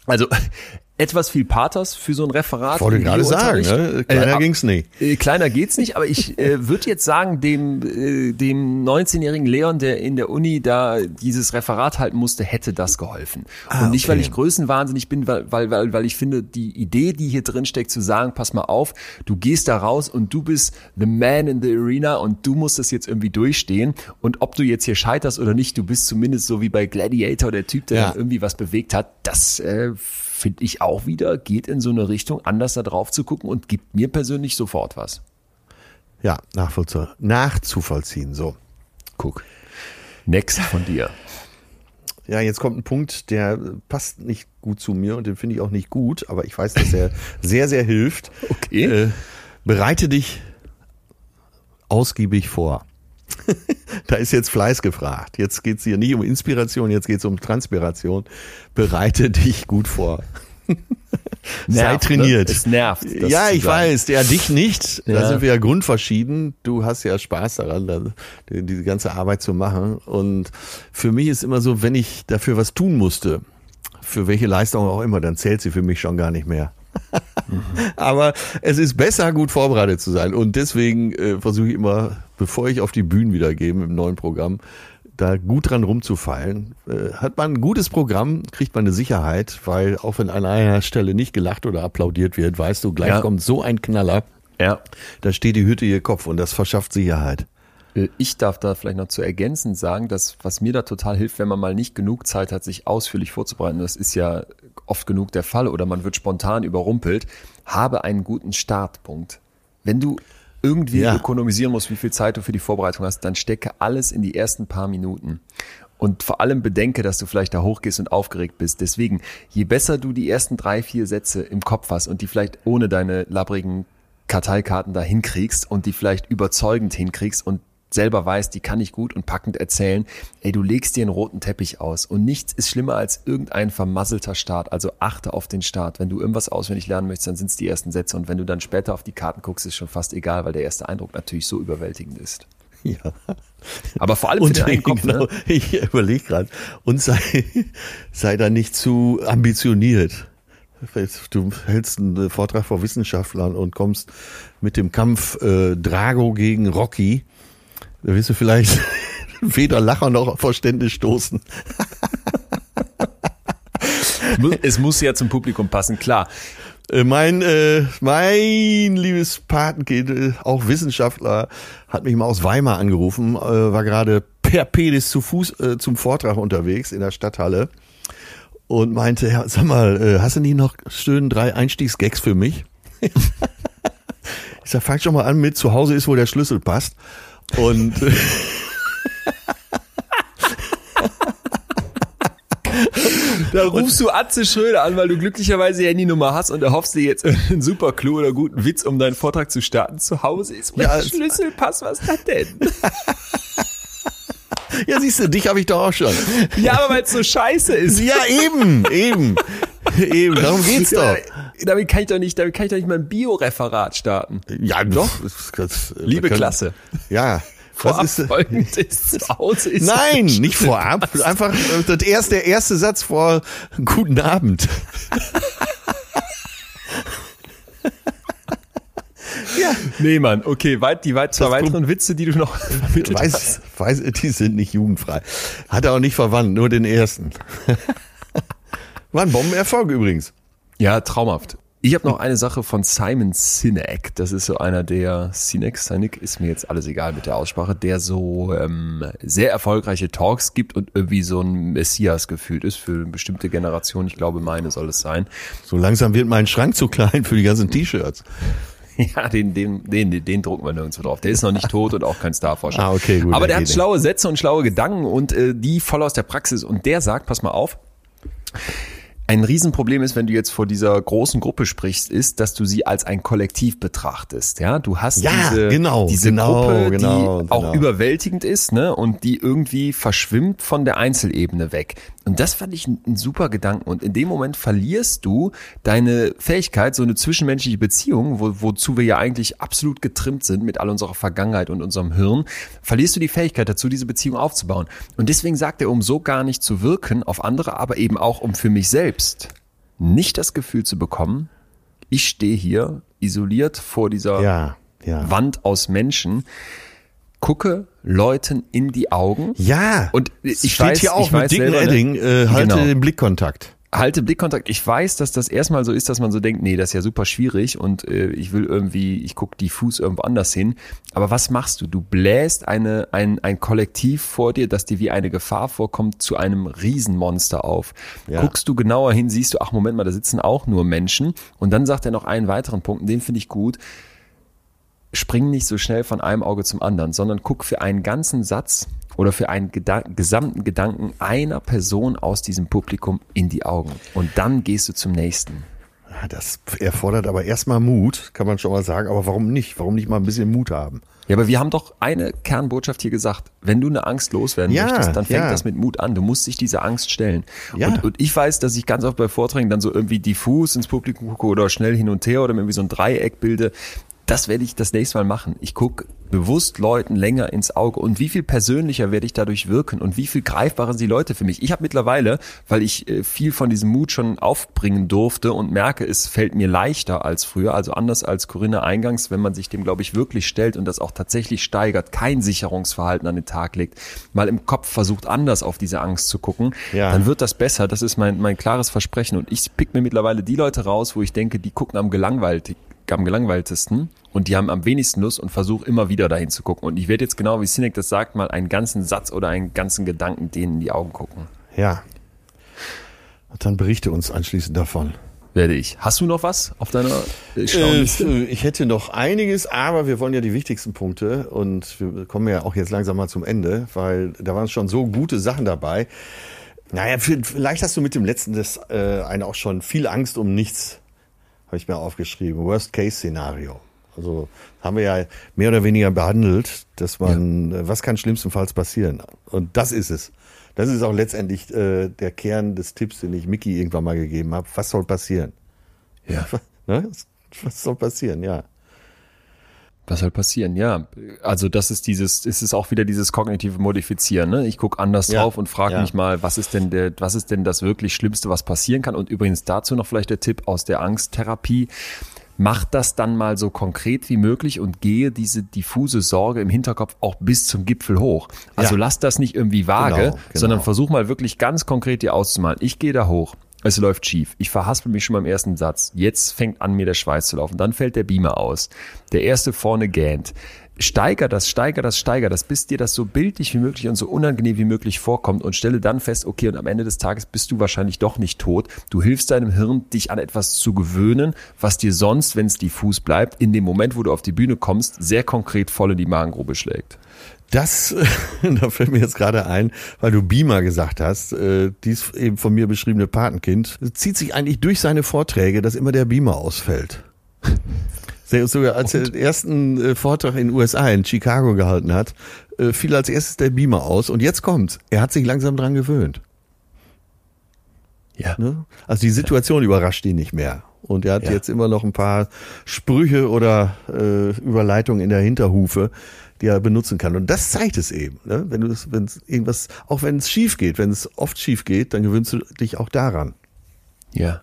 B: Also etwas viel Pathos für so ein Referat.
A: wollte gerade sagen, ne? kleiner
B: Äh,
A: ging's nicht.
B: äh, kleiner geht's nicht, aber ich äh, würde jetzt sagen, dem, äh, dem 19-jährigen Leon, der in der Uni da dieses Referat halten musste, hätte das geholfen. Und nicht, weil
A: okay.
B: ich größenwahnsinnig bin, weil, weil, weil, weil ich finde, die Idee, die hier drin steckt, zu sagen, pass mal auf, du gehst da raus und du bist the man in the arena und du musst das jetzt irgendwie durchstehen. Und ob du jetzt hier scheiterst oder nicht, du bist zumindest so wie bei Gladiator der Typ, der
A: Ja.
B: irgendwie was bewegt hat. Das äh, finde ich auch wieder, geht in so eine Richtung, anders da drauf zu gucken und gibt mir persönlich sofort was.
A: Ja, nachvollziehen. Nachzuvollziehen, so.
B: Guck. Next von dir.
A: Ja, jetzt kommt ein Punkt, der passt nicht gut zu mir und den finde ich auch nicht gut, aber ich weiß, dass er sehr, sehr hilft.
B: Okay.
A: Äh, bereite dich ausgiebig vor. da ist jetzt Fleiß gefragt. Jetzt geht es hier nicht um Inspiration, jetzt geht es um Transpiration. Bereite dich gut vor. Sei
B: Nervt,
A: trainiert.
B: Ne? Es nervt.
A: ja, ich weiß, ja, dich nicht. Da
B: Ja.
A: sind wir ja grundverschieden. Du hast ja Spaß daran, da, die, diese ganze Arbeit zu machen. Und für mich ist immer so, wenn ich dafür was tun musste, für welche Leistung auch immer, dann zählt sie für mich schon gar nicht mehr. Aber es ist besser, gut vorbereitet zu sein. Und deswegen äh, versuche ich immer, bevor ich auf die Bühnen wieder gehe im neuen Programm, da gut dran rumzufallen. Äh, hat man ein gutes Programm, kriegt man eine Sicherheit, weil auch wenn an einer Stelle nicht gelacht oder applaudiert wird, weißt du, gleich
B: Ja.
A: kommt so ein Knaller,
B: Ja.
A: da steht die Hütte ihr Kopf und das verschafft Sicherheit.
B: Äh, ich darf da vielleicht noch zu ergänzen sagen, dass was mir da total hilft, wenn man mal nicht genug Zeit hat, sich ausführlich vorzubereiten, das ist ja oft genug der Fall oder man wird spontan überrumpelt, habe einen guten Startpunkt. Wenn du irgendwie ja. ökonomisieren musst, wie viel Zeit du für die Vorbereitung hast, dann stecke alles in die ersten paar Minuten. Und vor allem bedenke, dass du vielleicht da hochgehst und aufgeregt bist. Deswegen, je besser du die ersten drei, vier Sätze im Kopf hast und die vielleicht ohne deine labbrigen Karteikarten da hinkriegst und die vielleicht überzeugend hinkriegst und selber weißt, die kann ich gut und packend erzählen, ey, du legst dir einen roten Teppich aus und nichts ist schlimmer als irgendein vermasselter Start. Also achte auf den Start. Wenn du irgendwas auswendig lernen möchtest, dann sind es die ersten Sätze und wenn du dann später auf die Karten guckst, ist schon fast egal, weil der erste Eindruck natürlich so überwältigend ist.
A: Ja.
B: Aber vor allem und, für den Kopf, genau, ne?
A: Ich überlege gerade, und sei, sei da nicht zu ambitioniert. Du hältst einen Vortrag vor Wissenschaftlern und kommst mit dem Kampf äh, Drago gegen Rocky da wirst du vielleicht weder Lacher noch Verständnis stoßen.
B: es muss ja zum Publikum passen, klar.
A: Äh, mein, äh, mein liebes Patenkind, äh, auch Wissenschaftler, hat mich mal aus Weimar angerufen, äh, war gerade per Pedis zu Fuß äh, zum Vortrag unterwegs in der Stadthalle und meinte, ja, sag mal, äh, hast du nicht noch schön drei Einstiegsgags für mich? ich sag, fang schon mal an mit, zu Hause ist, wo der Schlüssel passt. Und
B: Da rufst du Atze Schröder an, weil du glücklicherweise die Handynummer hast und erhoffst dir jetzt einen super Clou oder guten Witz, um deinen Vortrag zu starten. Zu Hause ist mein ja, Schlüsselpass, was ist das denn?
A: Ja, siehst du, dich habe ich doch auch schon.
B: Ja, aber weil es so scheiße ist.
A: Ja, eben, eben. Eben, darum geht's doch.
B: Damit kann ich doch nicht, damit kann ich doch nicht mein Bio-Referat starten.
A: Ja, doch.
B: Das, Liebe können, Klasse.
A: Ja.
B: Vorab ist, folgendes zu Hause ist
A: Nein, nicht vorab. Einfach das erste, der erste Satz vor Guten Abend.
B: ja. Nee, Mann, okay, weit, die weit, zwei weiteren Witze, die du noch
A: vermittelt weiß, hast. Weiß, die sind nicht jugendfrei. Hat er auch nicht verwandt, nur den ersten. War ein Bombenerfolg übrigens.
B: Ja, traumhaft. Ich habe noch eine Sache von Simon Sinek. Das ist so einer der Sinek, Sinek ist mir jetzt alles egal mit der Aussprache, der so ähm, sehr erfolgreiche Talks gibt und irgendwie so ein Messias gefühlt ist für eine bestimmte Generation. Ich glaube, meine soll es sein.
A: So langsam wird mein Schrank zu klein für die ganzen T-Shirts.
B: Ja, den, den, den, den drucken wir nirgendwo drauf. Der ist noch nicht tot und auch kein Starforscher.
A: Ah, okay, gut.
B: Aber der hat schlaue Sätze und schlaue Gedanken und äh, die voll aus der Praxis. Und der sagt, pass mal auf, ein Riesenproblem ist, wenn du jetzt vor dieser großen Gruppe sprichst, ist, dass du sie als ein Kollektiv betrachtest. Ja, du hast ja, diese,
A: genau,
B: diese
A: genau,
B: Gruppe,
A: genau,
B: die auch genau. überwältigend ist, ne, und die irgendwie verschwimmt von der Einzelebene weg. Und das fand ich ein, super Gedanken. Und in dem Moment verlierst du deine Fähigkeit, so eine zwischenmenschliche Beziehung, wo, wozu wir ja eigentlich absolut getrimmt sind mit all unserer Vergangenheit und unserem Hirn, verlierst du die Fähigkeit dazu, diese Beziehung aufzubauen. Und deswegen sagt er, um so gar nicht zu wirken auf andere, aber eben auch um für mich selbst nicht das Gefühl zu bekommen, ich stehe hier isoliert vor dieser
A: ja, ja.
B: Wand aus Menschen, gucke Leuten in die Augen.
A: Ja.
B: Und ich
A: steht
B: weiß,
A: hier auch
B: ich
A: mit dicken
B: selber?
A: Edding, äh, halte genau. den Blickkontakt.
B: Halte Blickkontakt. Ich weiß, dass das erstmal so ist, dass man so denkt, nee, das ist ja super schwierig und äh, ich will irgendwie, ich gucke diffus irgendwo anders hin. Aber was machst du? Du bläst eine, ein, ein Kollektiv vor dir, das dir wie eine Gefahr vorkommt, zu einem Riesenmonster auf. Ja. Guckst du genauer hin, siehst du, ach Moment mal, da sitzen auch nur Menschen. Und dann sagt er noch einen weiteren Punkt, den finde ich gut spring nicht so schnell von einem Auge zum anderen, sondern guck für einen ganzen Satz oder für einen Geda gesamten Gedanken einer Person aus diesem Publikum in die Augen. Und dann gehst du zum nächsten.
A: Das erfordert aber erstmal Mut, kann man schon mal sagen. Aber warum nicht? Warum nicht mal ein bisschen Mut haben?
B: Ja, aber wir haben doch eine Kernbotschaft hier gesagt. Wenn du eine Angst loswerden ja, möchtest, dann fängt ja. das mit Mut an. Du musst dich dieser Angst stellen. Ja. Und, und, ich weiß, dass ich ganz oft bei Vorträgen dann so irgendwie diffus ins Publikum gucke oder schnell hin und her oder irgendwie so ein Dreieck bilde das werde ich das nächste Mal machen. Ich gucke bewusst Leuten länger ins Auge und wie viel persönlicher werde ich dadurch wirken und wie viel greifbarer sind die Leute für mich. Ich habe mittlerweile, weil ich äh, viel von diesem Mut schon aufbringen durfte und merke, es fällt mir leichter als früher, also anders als Corinna eingangs, wenn man sich dem, glaube ich, wirklich stellt und das auch tatsächlich steigert, kein Sicherungsverhalten an den Tag legt, mal im Kopf versucht, anders auf diese Angst zu gucken, ja. dann wird das besser. Das ist mein, mein klares Versprechen und ich pick mir mittlerweile die Leute raus, wo ich denke, die gucken am gelangweilt am gelangweiltesten und die haben am wenigsten Lust und versuche immer wieder dahin zu gucken. Und ich werde jetzt genau, wie Sinek das sagt, mal einen ganzen Satz oder einen ganzen Gedanken denen in die Augen gucken.
A: Ja. Und dann berichte uns anschließend davon.
B: Werde ich. Hast du noch was auf deiner
A: äh? Äh, ich hätte noch einiges, aber wir wollen ja die wichtigsten Punkte und wir kommen ja auch jetzt langsam mal zum Ende, weil da waren schon so gute Sachen dabei. Naja, vielleicht hast du mit dem letzten das äh, eine auch schon viel Angst um nichts, habe ich mir aufgeschrieben. Worst-Case-Szenario. Also haben wir ja mehr oder weniger behandelt, dass man, ja. Äh, was kann schlimmstenfalls passieren? Und das ist es. Das ist auch letztendlich äh, der Kern des Tipps, den ich Mickey irgendwann mal gegeben habe. Was soll passieren?
B: Ja.
A: ne? Was soll passieren, ja.
B: Was soll passieren? Ja, also das ist dieses, ist es auch wieder dieses kognitive Modifizieren. Ne? Ich gucke anders ja, drauf und frage ja. mich mal, was ist denn der, was ist denn das wirklich Schlimmste, was passieren kann? Und übrigens dazu noch vielleicht der Tipp aus der Angsttherapie mach das dann mal so konkret wie möglich und gehe diese diffuse Sorge im Hinterkopf auch bis zum Gipfel hoch. Also ja. lass das nicht irgendwie vage, genau, genau. sondern versuch mal wirklich ganz konkret dir auszumalen. Ich gehe da hoch. Es läuft schief. Ich verhaspel mich schon beim ersten Satz. Jetzt fängt an, mir der Schweiß zu laufen. Dann fällt der Beamer aus. Der erste vorne gähnt steiger das, steiger das, steiger das, bis dir das so bildlich wie möglich und so unangenehm wie möglich vorkommt und stelle dann fest, okay, und am Ende des Tages bist du wahrscheinlich doch nicht tot. Du hilfst deinem Hirn, dich an etwas zu gewöhnen, was dir sonst, wenn es diffus bleibt, in dem Moment, wo du auf die Bühne kommst, sehr konkret voll in die Magengrube schlägt.
A: Das, da fällt mir jetzt gerade ein, weil du Beamer gesagt hast, äh, dies eben von mir beschriebene Patenkind, zieht sich eigentlich durch seine Vorträge, dass immer der Beamer ausfällt. Sogar als er den ersten äh, Vortrag in den USA, in Chicago gehalten hat, äh, fiel als erstes der Beamer aus. Und jetzt kommt's. Er hat sich langsam dran gewöhnt. Ja. Ne? Also die Situation ja. überrascht ihn nicht mehr. Und er hat ja. jetzt immer noch ein paar Sprüche oder äh, Überleitungen in der Hinterhufe, die er benutzen kann. Und das zeigt es eben. Ne? Wenn du das, wenn es irgendwas, auch wenn es schief geht, wenn es oft schief geht, dann gewöhnst du dich auch daran.
B: Ja.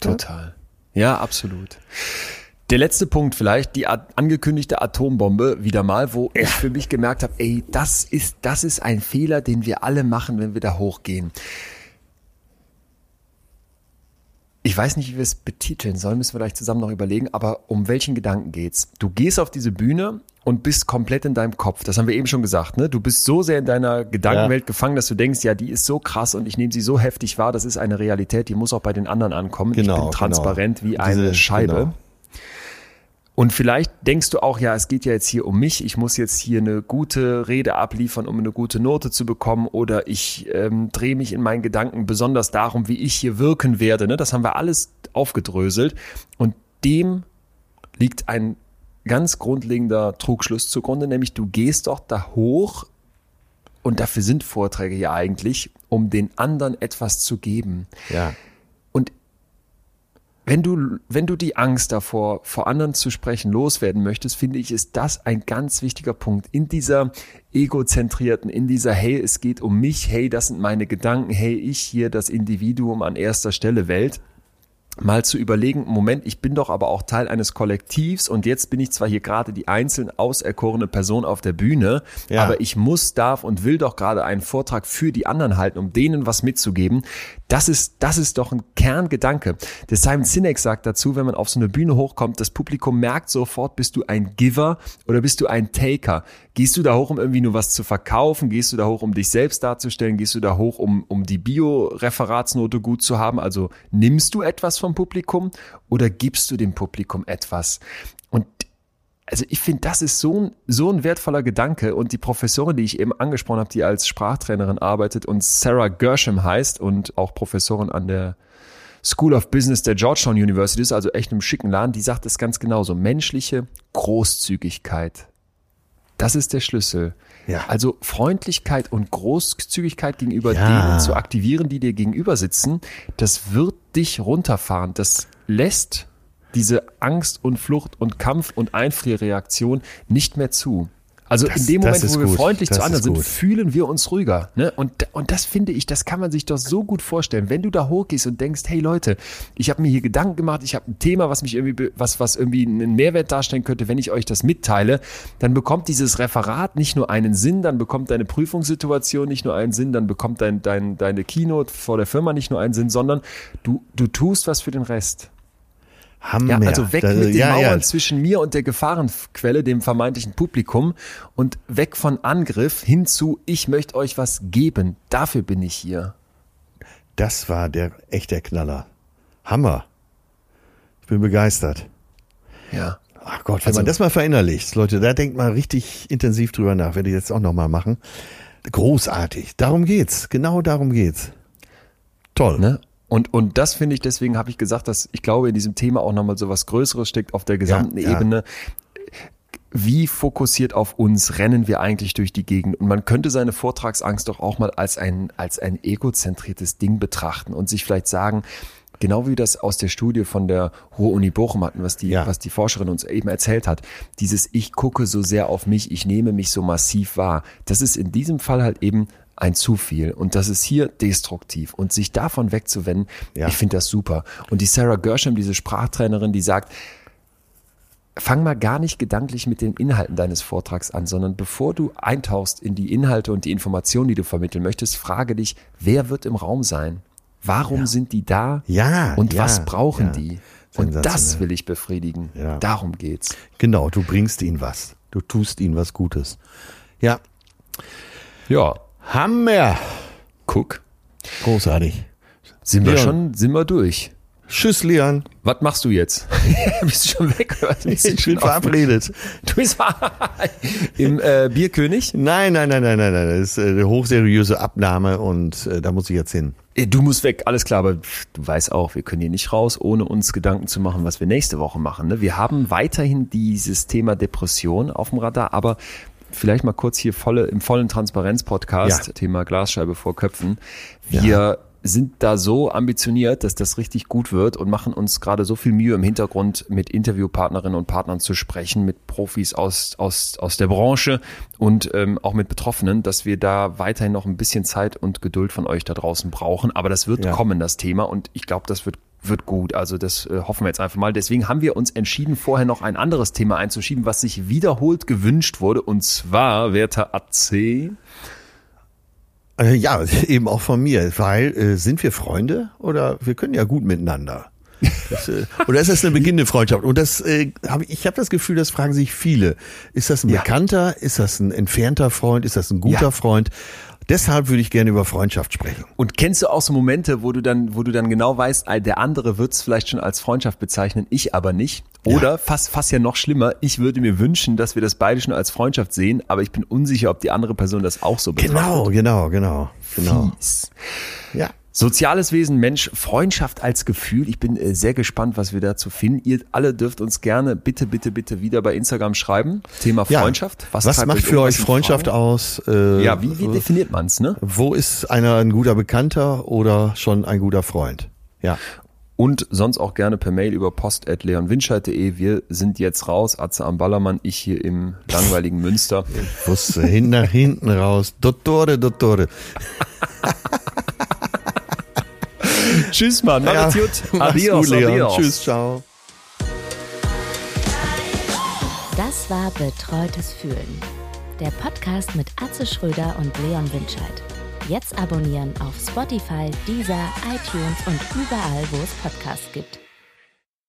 B: Total. Ja, ja absolut. Der letzte Punkt vielleicht, die angekündigte Atombombe wieder mal, wo ich für mich gemerkt habe, ey, das ist, das ist ein Fehler, den wir alle machen, wenn wir da hochgehen. Ich weiß nicht, wie wir es betiteln sollen, müssen wir vielleicht zusammen noch überlegen, aber um welchen Gedanken geht's? Du gehst auf diese Bühne und bist komplett in deinem Kopf. Das haben wir eben schon gesagt, ne? Du bist so sehr in deiner Gedankenwelt ja. gefangen, dass du denkst, ja, die ist so krass und ich nehme sie so heftig wahr, das ist eine Realität, die muss auch bei den anderen ankommen. Genau, ich bin genau. transparent genau. wie eine Diese, Scheibe. Genau. Und vielleicht denkst du auch, ja, es geht ja jetzt hier um mich, ich muss jetzt hier eine gute Rede abliefern, um eine gute Note zu bekommen, oder ich ähm, drehe mich in meinen Gedanken besonders darum, wie ich hier wirken werde. Ne? Das haben wir alles aufgedröselt. Und dem liegt ein ganz grundlegender Trugschluss zugrunde, nämlich du gehst doch da hoch, und dafür sind Vorträge ja eigentlich, um den anderen etwas zu geben.
A: Ja
B: wenn du, wenn du die Angst davor, vor anderen zu sprechen, loswerden möchtest, finde ich, ist das ein ganz wichtiger Punkt in dieser egozentrierten, in dieser, hey, es geht um mich, hey, das sind meine Gedanken, hey, ich hier das Individuum an erster Stelle Welt mal zu überlegen, Moment, ich bin doch aber auch Teil eines Kollektivs und jetzt bin ich zwar hier gerade die einzeln auserkorene Person auf der Bühne, ja. aber ich muss, darf und will doch gerade einen Vortrag für die anderen halten, um denen was mitzugeben. Das ist, das ist doch ein Kerngedanke. Der Simon Sinek sagt dazu, wenn man auf so eine Bühne hochkommt, das Publikum merkt sofort, bist du ein Giver oder bist du ein Taker. Gehst du da hoch, um irgendwie nur was zu verkaufen? Gehst du da hoch, um dich selbst darzustellen? Gehst du da hoch, um, um die Bio-Referatsnote gut zu haben? Also nimmst du etwas vom Publikum oder gibst du dem Publikum etwas? Und also ich finde, das ist so ein, so ein wertvoller Gedanke. Und die Professorin, die ich eben angesprochen habe, die als Sprachtrainerin arbeitet und Sarah Gershom heißt und auch Professorin an der School of Business der Georgetown University ist, also echt einem schicken Laden, die sagt es ganz genauso. Menschliche Großzügigkeit das ist der Schlüssel. Ja. Also Freundlichkeit und Großzügigkeit gegenüber ja. denen zu aktivieren, die dir gegenüber sitzen, das wird dich runterfahren. Das lässt diese Angst und Flucht und Kampf und Einfrierreaktion nicht mehr zu. Also das, in dem Moment, wo wir gut. freundlich das zu anderen sind, fühlen wir uns ruhiger. Ne? Und, und das finde ich, das kann man sich doch so gut vorstellen. Wenn du da hochgehst und denkst, hey Leute, ich habe mir hier Gedanken gemacht, ich habe ein Thema, was mich irgendwie, was, was irgendwie einen Mehrwert darstellen könnte, wenn ich euch das mitteile, dann bekommt dieses Referat nicht nur einen Sinn, dann bekommt deine Prüfungssituation nicht nur einen Sinn, dann bekommt dein, dein, deine Keynote vor der Firma nicht nur einen Sinn, sondern du, du tust was für den Rest.
A: Hammer.
B: Ja, also weg
A: Da-
B: mit den
A: ja,
B: Mauern
A: ja.
B: zwischen mir und der Gefahrenquelle, dem vermeintlichen Publikum und weg von Angriff hin zu, ich möchte euch was geben. Dafür bin ich hier.
A: Das war der echte Knaller. Hammer. Ich bin begeistert.
B: Ja.
A: Ach Gott, wenn
B: Also-
A: man das mal verinnerlicht, Leute, da denkt man richtig intensiv drüber nach. Werde ich jetzt auch nochmal machen. Großartig. Darum geht's. Genau darum geht's. Toll.
B: Ne? Und, und das finde ich, deswegen habe ich gesagt, dass ich glaube, in diesem Thema auch nochmal so was Größeres steckt auf der gesamten
A: Ja, ja.
B: Ebene. Wie fokussiert auf uns rennen wir eigentlich durch die Gegend? Und man könnte seine Vortragsangst doch auch mal als ein, als ein egozentriertes Ding betrachten und sich vielleicht sagen, genau wie wir das aus der Studie von der Ruhr-Uni Bochum hatten, was die,
A: Ja.
B: was die Forscherin uns eben erzählt hat, dieses Ich gucke so sehr auf mich, ich nehme mich so massiv wahr, das ist in diesem Fall halt eben ein zu viel und das ist hier destruktiv und sich davon wegzuwenden,
A: Ja.
B: ich finde das super. Und die Sarah Gershom, diese Sprachtrainerin, die sagt, fang mal gar nicht gedanklich mit den Inhalten deines Vortrags an, sondern bevor du eintauchst in die Inhalte und die Informationen, die du vermitteln möchtest, frage dich, wer wird im Raum sein? Warum sind die da?
A: Ja,
B: Und
A: ja,
B: was brauchen
A: ja.
B: die? Und das will ich befriedigen.
A: Ja.
B: Darum geht's.
A: Genau, du bringst ihnen was. Du tust ihnen was Gutes. Ja.
B: Ja,
A: Hammer.
B: guck.
A: Großartig.
B: Sind wir
A: Leon.
B: schon, sind wir durch.
A: Tschüss, Leon.
B: Was machst du jetzt? Bist du schon weg? Oder? Bist
A: Ich
B: schon
A: bin verabredet.
B: Du bist im äh, Bierkönig.
A: Nein, nein, nein, nein, nein, nein. Das ist äh, eine hochseriöse Abnahme und äh, da muss ich jetzt hin.
B: Äh, Du musst weg, alles klar, aber du weißt auch, wir können hier nicht raus, ohne uns Gedanken zu machen, was wir nächste Woche machen. Ne? Wir haben weiterhin dieses Thema Depression auf dem Radar, aber vielleicht mal kurz hier volle, im vollen Transparenz-Podcast,
A: Ja.
B: Thema Glasscheibe vor Köpfen. Wir sind da so ambitioniert, dass das richtig gut wird und machen uns gerade so viel Mühe im Hintergrund mit Interviewpartnerinnen und Partnern zu sprechen, mit Profis aus, aus, aus der Branche und ähm, auch mit Betroffenen, dass wir da weiterhin noch ein bisschen Zeit und Geduld von euch da draußen brauchen. Aber das wird
A: Ja.
B: kommen, das Thema. Und ich glaube, das wird wird gut. Also das äh, hoffen wir jetzt einfach mal. Deswegen haben wir uns entschieden, vorher noch ein anderes Thema einzuschieben, was sich wiederholt gewünscht wurde. Und zwar, werter AC,
A: Äh, ja, eben auch von mir, weil äh, sind wir Freunde oder wir können ja gut miteinander. Das, äh, oder ist das eine beginnende Freundschaft? Und das äh, hab, ich ich habe das Gefühl, das fragen sich viele. Ist das ein
B: Ja.
A: Bekannter? Ist das ein entfernter Freund? Ist das ein guter
B: Ja.
A: Freund? Deshalb würde ich gerne über Freundschaft sprechen.
B: Und kennst du auch so Momente, wo du dann, wo du dann genau weißt, ah, der andere wird es vielleicht schon als Freundschaft bezeichnen, ich aber nicht? Oder fast, fast ja noch schlimmer, ich würde mir wünschen, dass wir das beide schon als Freundschaft sehen, aber ich bin unsicher, ob die andere Person das auch so betrachtet.
A: Genau, genau, genau, genau.
B: Fies.
A: Ja.
B: Soziales Wesen, Mensch, Freundschaft als Gefühl. Ich bin äh, sehr gespannt, was wir dazu finden. Ihr alle dürft uns gerne bitte, bitte, bitte wieder bei Instagram schreiben. Thema
A: Ja.
B: Freundschaft.
A: Was,
B: treibt
A: macht für euch Freundschaft
B: Frage?
A: aus? Äh,
B: Ja, wie, wie definiert man's, ne?
A: Wo ist einer ein guter Bekannter oder schon ein guter Freund? Ja.
B: Und sonst auch gerne per Mail über post.leonwinscheid.de. Wir sind jetzt raus. Atze am Ballermann, ich hier im langweiligen Münster.
A: Wusste hin nach hinten raus. Dottore, Dottore.
B: Tschüss, Mann. Macht's gut.
A: Mach's
B: Adios,
A: gut, Leon.
B: adios.
A: Tschüss, ciao.
C: Das war Betreutes Fühlen. Der Podcast mit Atze Schröder und Leon Winscheid. Jetzt abonnieren auf Spotify, Deezer, iTunes und überall, wo es Podcasts gibt.